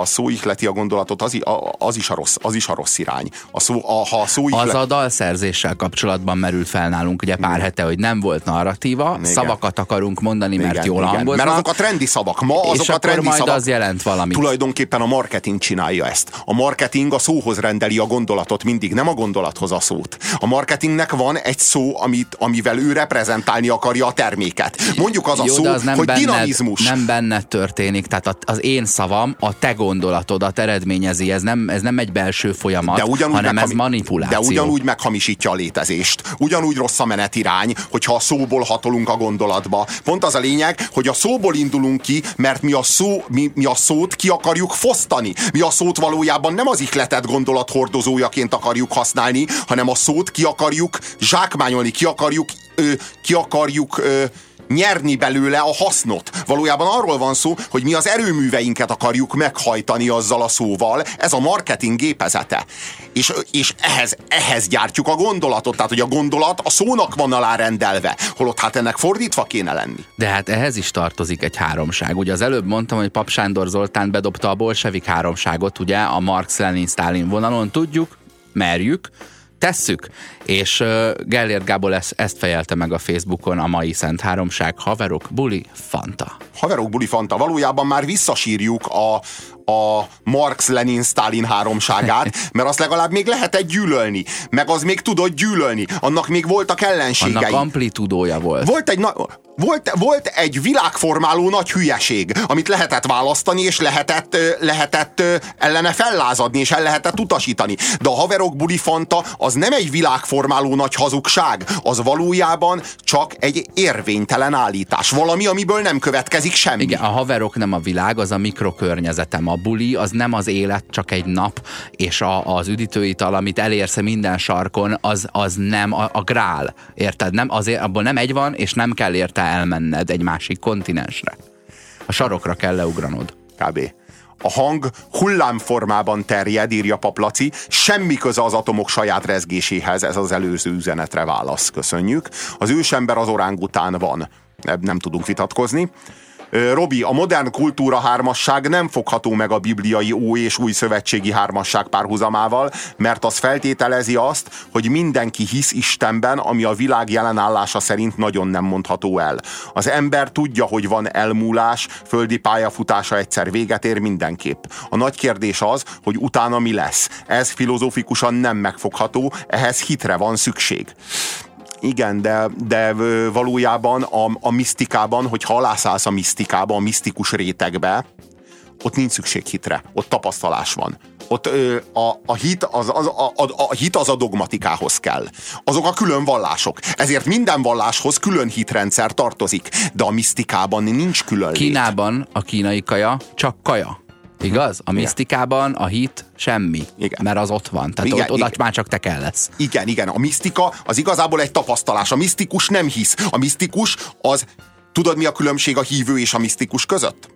ha a szó ihleti a gondolatot, az, az, is, a rossz, az is a rossz irány. A szó, a, ha a szó ihlet... Az a dalszerzéssel kapcsolatban merült fel nálunk ugye pár hete, hogy nem volt narratíva, igen. szavakat akarunk mondani, mert igen, jól hangoznak. Mert azok a trendi szavak. Ma azok és a trendi majd szavak. az jelent valamit. Tulajdonképpen a marketing csinálja ezt. A marketing a szóhoz rendeli a gondolatot mindig, nem a gondolathoz a szót. A marketingnek van egy szó, amit, amivel ő reprezentálni akarja a terméket. Mondjuk az Jó, a szó, az nem hogy benned, dinamizmus. Nem benned történik, tehát az én szavam a te gondolatodat eredményezi. Ez nem, ez nem egy belső folyamat, de ugyanúgy hanem ez manipuláció. De ugyanúgy meghamisítja a létezést. Ugyanúgy rossz a menetirány, hogyha a szóból hatolunk a gondolatba. Pont az a lényeg, hogy a szóból indulunk ki, mert mi a, szó, mi, mi a szót ki akarjuk fosztani. Mi a szót valójában nem az ihletett gondolat hordozójaként akarjuk használni, hanem a szót ki akarjuk zsákmányolni, ki akarjuk, ö, ki akarjuk ö, nyerni belőle a hasznot. Valójában arról van szó, hogy mi az erőműveinket akarjuk meghajtani azzal a szóval. Ez a marketing gépezete. És, és ehhez, ehhez gyártjuk a gondolatot. Tehát, hogy a gondolat a szónak van alárendelve. Holott hát ennek fordítva kéne lenni. De hát ehhez is tartozik egy háromság. Ugye az előbb mondtam, hogy Pap Sándor Zoltán bedobta a bolsevik háromságot, ugye a Marx Lenin Stalin vonalon. Tudjuk, merjük, tesszük. És Gellért Gábor ezt, ezt fejelte meg a Facebookon a mai Szent Háromság. Haverok, buli, fanta. Haverok, buli, fanta. Valójában már visszasírjuk a, a Marx-Lenin-Stalin háromságát, (laughs) mert azt legalább még lehetett gyűlölni, meg az még tudott gyűlölni, annak még voltak ellenségei. Annak amplitudója volt. Volt egy, na- volt, volt egy világformáló nagy hülyeség, amit lehetett választani, és lehetett, lehetett ellene fellázadni, és el lehetett utasítani. De a haverok bulifanta az nem egy világformáló nagy hazugság, az valójában csak egy érvénytelen állítás. Valami, amiből nem következik semmi. Igen, a haverok nem a világ, az a mikrokörnyezetem. A buli az nem az élet, csak egy nap, és a, az üdítőital, amit elérsz minden sarkon, az, az nem a, a grál. Érted? Nem, azért, abból nem egy van, és nem kell érte elmenned egy másik kontinensre. A sarokra kell leugranod. Kb. A hang hullámformában terjed, írja Paplaci, semmi köze az atomok saját rezgéséhez, ez az előző üzenetre válasz. Köszönjük. Az ősember az orángután van. Nem tudunk vitatkozni. Robi, a modern kultúra hármasság nem fogható meg a bibliai ó és új szövetségi hármasság párhuzamával, mert az feltételezi azt, hogy mindenki hisz Istenben, ami a világ jelenállása szerint nagyon nem mondható el. Az ember tudja, hogy van elmúlás, földi pályafutása egyszer véget ér mindenképp. A nagy kérdés az, hogy utána mi lesz. Ez filozófikusan nem megfogható, ehhez hitre van szükség. Igen, de, de valójában a, a misztikában, hogyha alászállsz a misztikába, a misztikus rétegbe, ott nincs szükség hitre, ott tapasztalás van. Ott ö, a, a, hit az, az, a, a, a hit az a dogmatikához kell. Azok a külön vallások. Ezért minden valláshoz külön hitrendszer tartozik, de a misztikában nincs külön Kínában lét. a kínai kaja csak kaja. Igaz? A misztikában a hit semmi, igen. mert az ott van. Tehát igen, ott, oda igen. már csak te kell lesz. Igen, igen. A misztika az igazából egy tapasztalás. A misztikus nem hisz. A misztikus az... Tudod, mi a különbség a hívő és a misztikus között?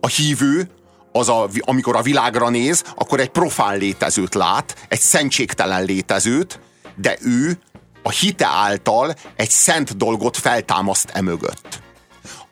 A hívő az, a, amikor a világra néz, akkor egy profán létezőt lát, egy szentségtelen létezőt, de ő a hite által egy szent dolgot feltámaszt emögött.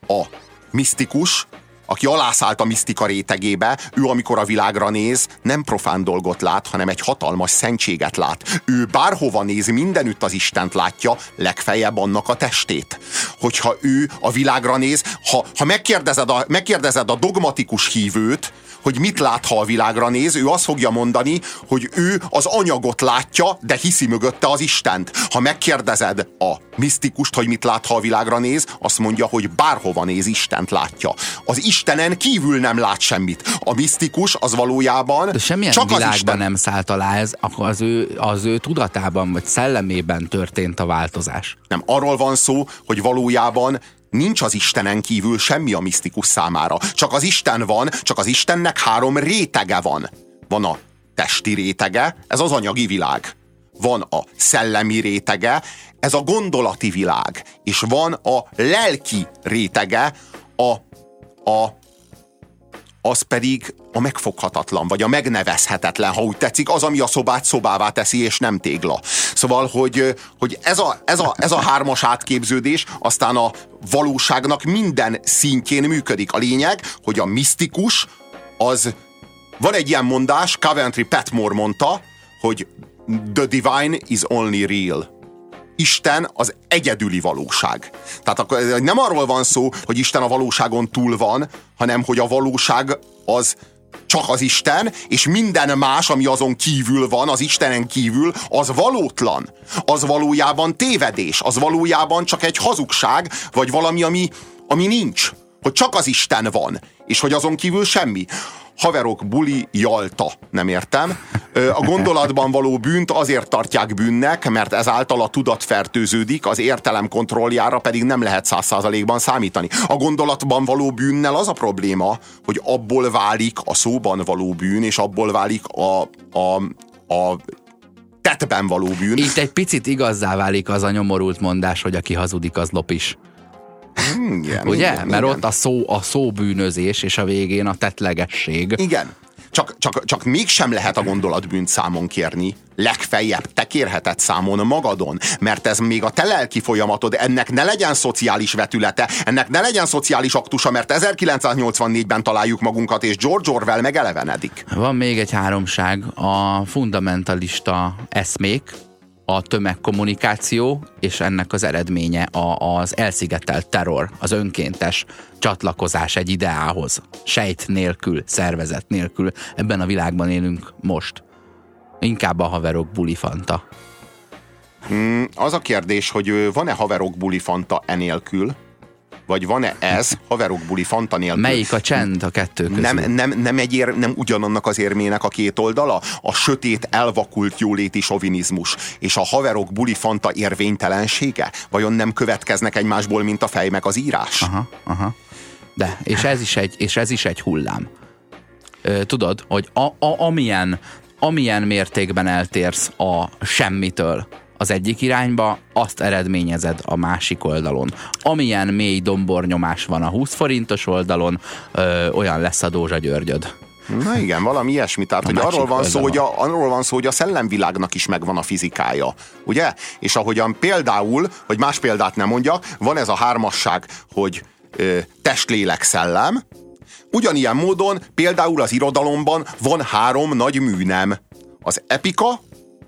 A misztikus aki alászállt a misztika rétegébe, ő amikor a világra néz, nem profán dolgot lát, hanem egy hatalmas szentséget lát. Ő bárhova néz, mindenütt az Istent látja, legfeljebb annak a testét. Hogyha ő a világra néz, ha, ha megkérdezed, a, megkérdezed a dogmatikus hívőt, hogy mit lát, ha a világra néz, ő azt fogja mondani, hogy ő az anyagot látja, de hiszi mögötte az Istent. Ha megkérdezed a misztikust, hogy mit lát, ha a világra néz, azt mondja, hogy bárhova néz, Istent látja. Az Istenen kívül nem lát semmit. A misztikus az valójában De semmilyen csak világban az Isten. nem szállt alá ez, akkor az ő, az ő tudatában vagy szellemében történt a változás. Nem, arról van szó, hogy valójában nincs az Istenen kívül semmi a misztikus számára. Csak az Isten van, csak az Istennek három rétege van. Van a testi rétege, ez az anyagi világ. Van a szellemi rétege, ez a gondolati világ. És van a lelki rétege, a, a az pedig a megfoghatatlan, vagy a megnevezhetetlen, ha úgy tetszik, az, ami a szobát szobává teszi, és nem tégla. Szóval, hogy, hogy ez, a, ez, a, ez a hármas átképződés aztán a valóságnak minden szintjén működik. A lényeg, hogy a misztikus az, van egy ilyen mondás, Coventry Petmore mondta, hogy the divine is only real. Isten az egyedüli valóság. Tehát akkor nem arról van szó, hogy Isten a valóságon túl van, hanem hogy a valóság az csak az Isten, és minden más, ami azon kívül van, az Istenen kívül, az valótlan. Az valójában tévedés, az valójában csak egy hazugság, vagy valami, ami, ami nincs. Hogy csak az Isten van, és hogy azon kívül semmi haverok, buli, jalta. Nem értem. A gondolatban való bűnt azért tartják bűnnek, mert ezáltal a tudat fertőződik, az értelem kontrolljára pedig nem lehet száz százalékban számítani. A gondolatban való bűnnel az a probléma, hogy abból válik a szóban való bűn, és abból válik a, a, a tettben való bűn. Itt egy picit igazzá válik az a nyomorult mondás, hogy aki hazudik, az lopis. Igen, Ugye? igen, Mert igen. ott a szó, a szóbűnözés, és a végén a tetlegesség. Igen. Csak, csak, csak mégsem lehet a gondolatbűnt számon kérni. Legfeljebb te kérheted számon magadon, mert ez még a te lelki folyamatod, ennek ne legyen szociális vetülete, ennek ne legyen szociális aktusa, mert 1984-ben találjuk magunkat, és George Orwell megelevenedik. Van még egy háromság, a fundamentalista eszmék, a tömegkommunikáció, és ennek az eredménye a, az elszigetelt terror, az önkéntes csatlakozás egy ideához. Sejt nélkül, szervezet nélkül. Ebben a világban élünk most. Inkább a haverok bulifanta. Az a kérdés, hogy van-e haverok buli fanta enélkül, vagy van-e ez haverok buli fanta nélkül? Melyik a csend a kettő közül? Nem, nem, nem, egy ér, nem ugyanannak az érmének a két oldala? A sötét, elvakult jóléti sovinizmus és a haverok buli fanta érvénytelensége? Vajon nem következnek egymásból, mint a fej meg az írás? Aha, aha. De, és ez is egy, és ez is egy hullám. Tudod, hogy a, a, amilyen, amilyen mértékben eltérsz a semmitől az egyik irányba, azt eredményezed a másik oldalon. Amilyen mély dombornyomás van a 20 forintos oldalon, ö, olyan lesz a Dózsa Györgyöd. Na igen, valami ilyesmi. Tehát, A hogy arról van, szó, hogy a, arról van szó, hogy a szellemvilágnak is megvan a fizikája. Ugye? És ahogyan például, hogy más példát nem mondjak, van ez a hármasság, hogy ö, test, lélek, szellem, Ugyanilyen módon például az irodalomban van három nagy műnem. Az epika,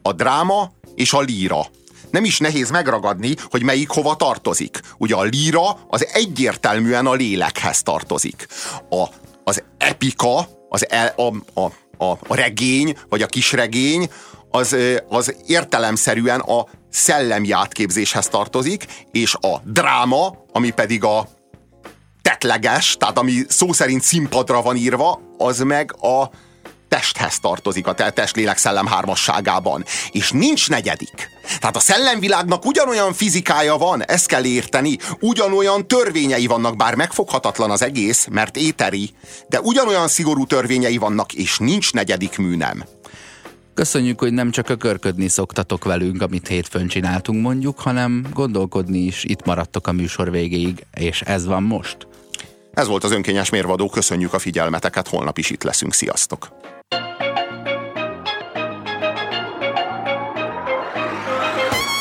a dráma és a líra. Nem is nehéz megragadni, hogy melyik hova tartozik. Ugye a líra az egyértelműen a lélekhez tartozik. A, az epika, az el, a, a, a, a regény, vagy a kisregény, az, az értelemszerűen a szellemi átképzéshez tartozik, és a dráma, ami pedig a tetleges, tehát ami szó szerint színpadra van írva, az meg a testhez tartozik, a te- test-lélek-szellem hármasságában. És nincs negyedik. Tehát a szellemvilágnak ugyanolyan fizikája van, ezt kell érteni, ugyanolyan törvényei vannak, bár megfoghatatlan az egész, mert éteri, de ugyanolyan szigorú törvényei vannak, és nincs negyedik műnem. Köszönjük, hogy nem csak ökörködni szoktatok velünk, amit hétfőn csináltunk mondjuk, hanem gondolkodni is itt maradtok a műsor végéig, és ez van most. Ez volt az önkényes mérvadó, köszönjük a figyelmeteket, holnap is itt leszünk, sziasztok!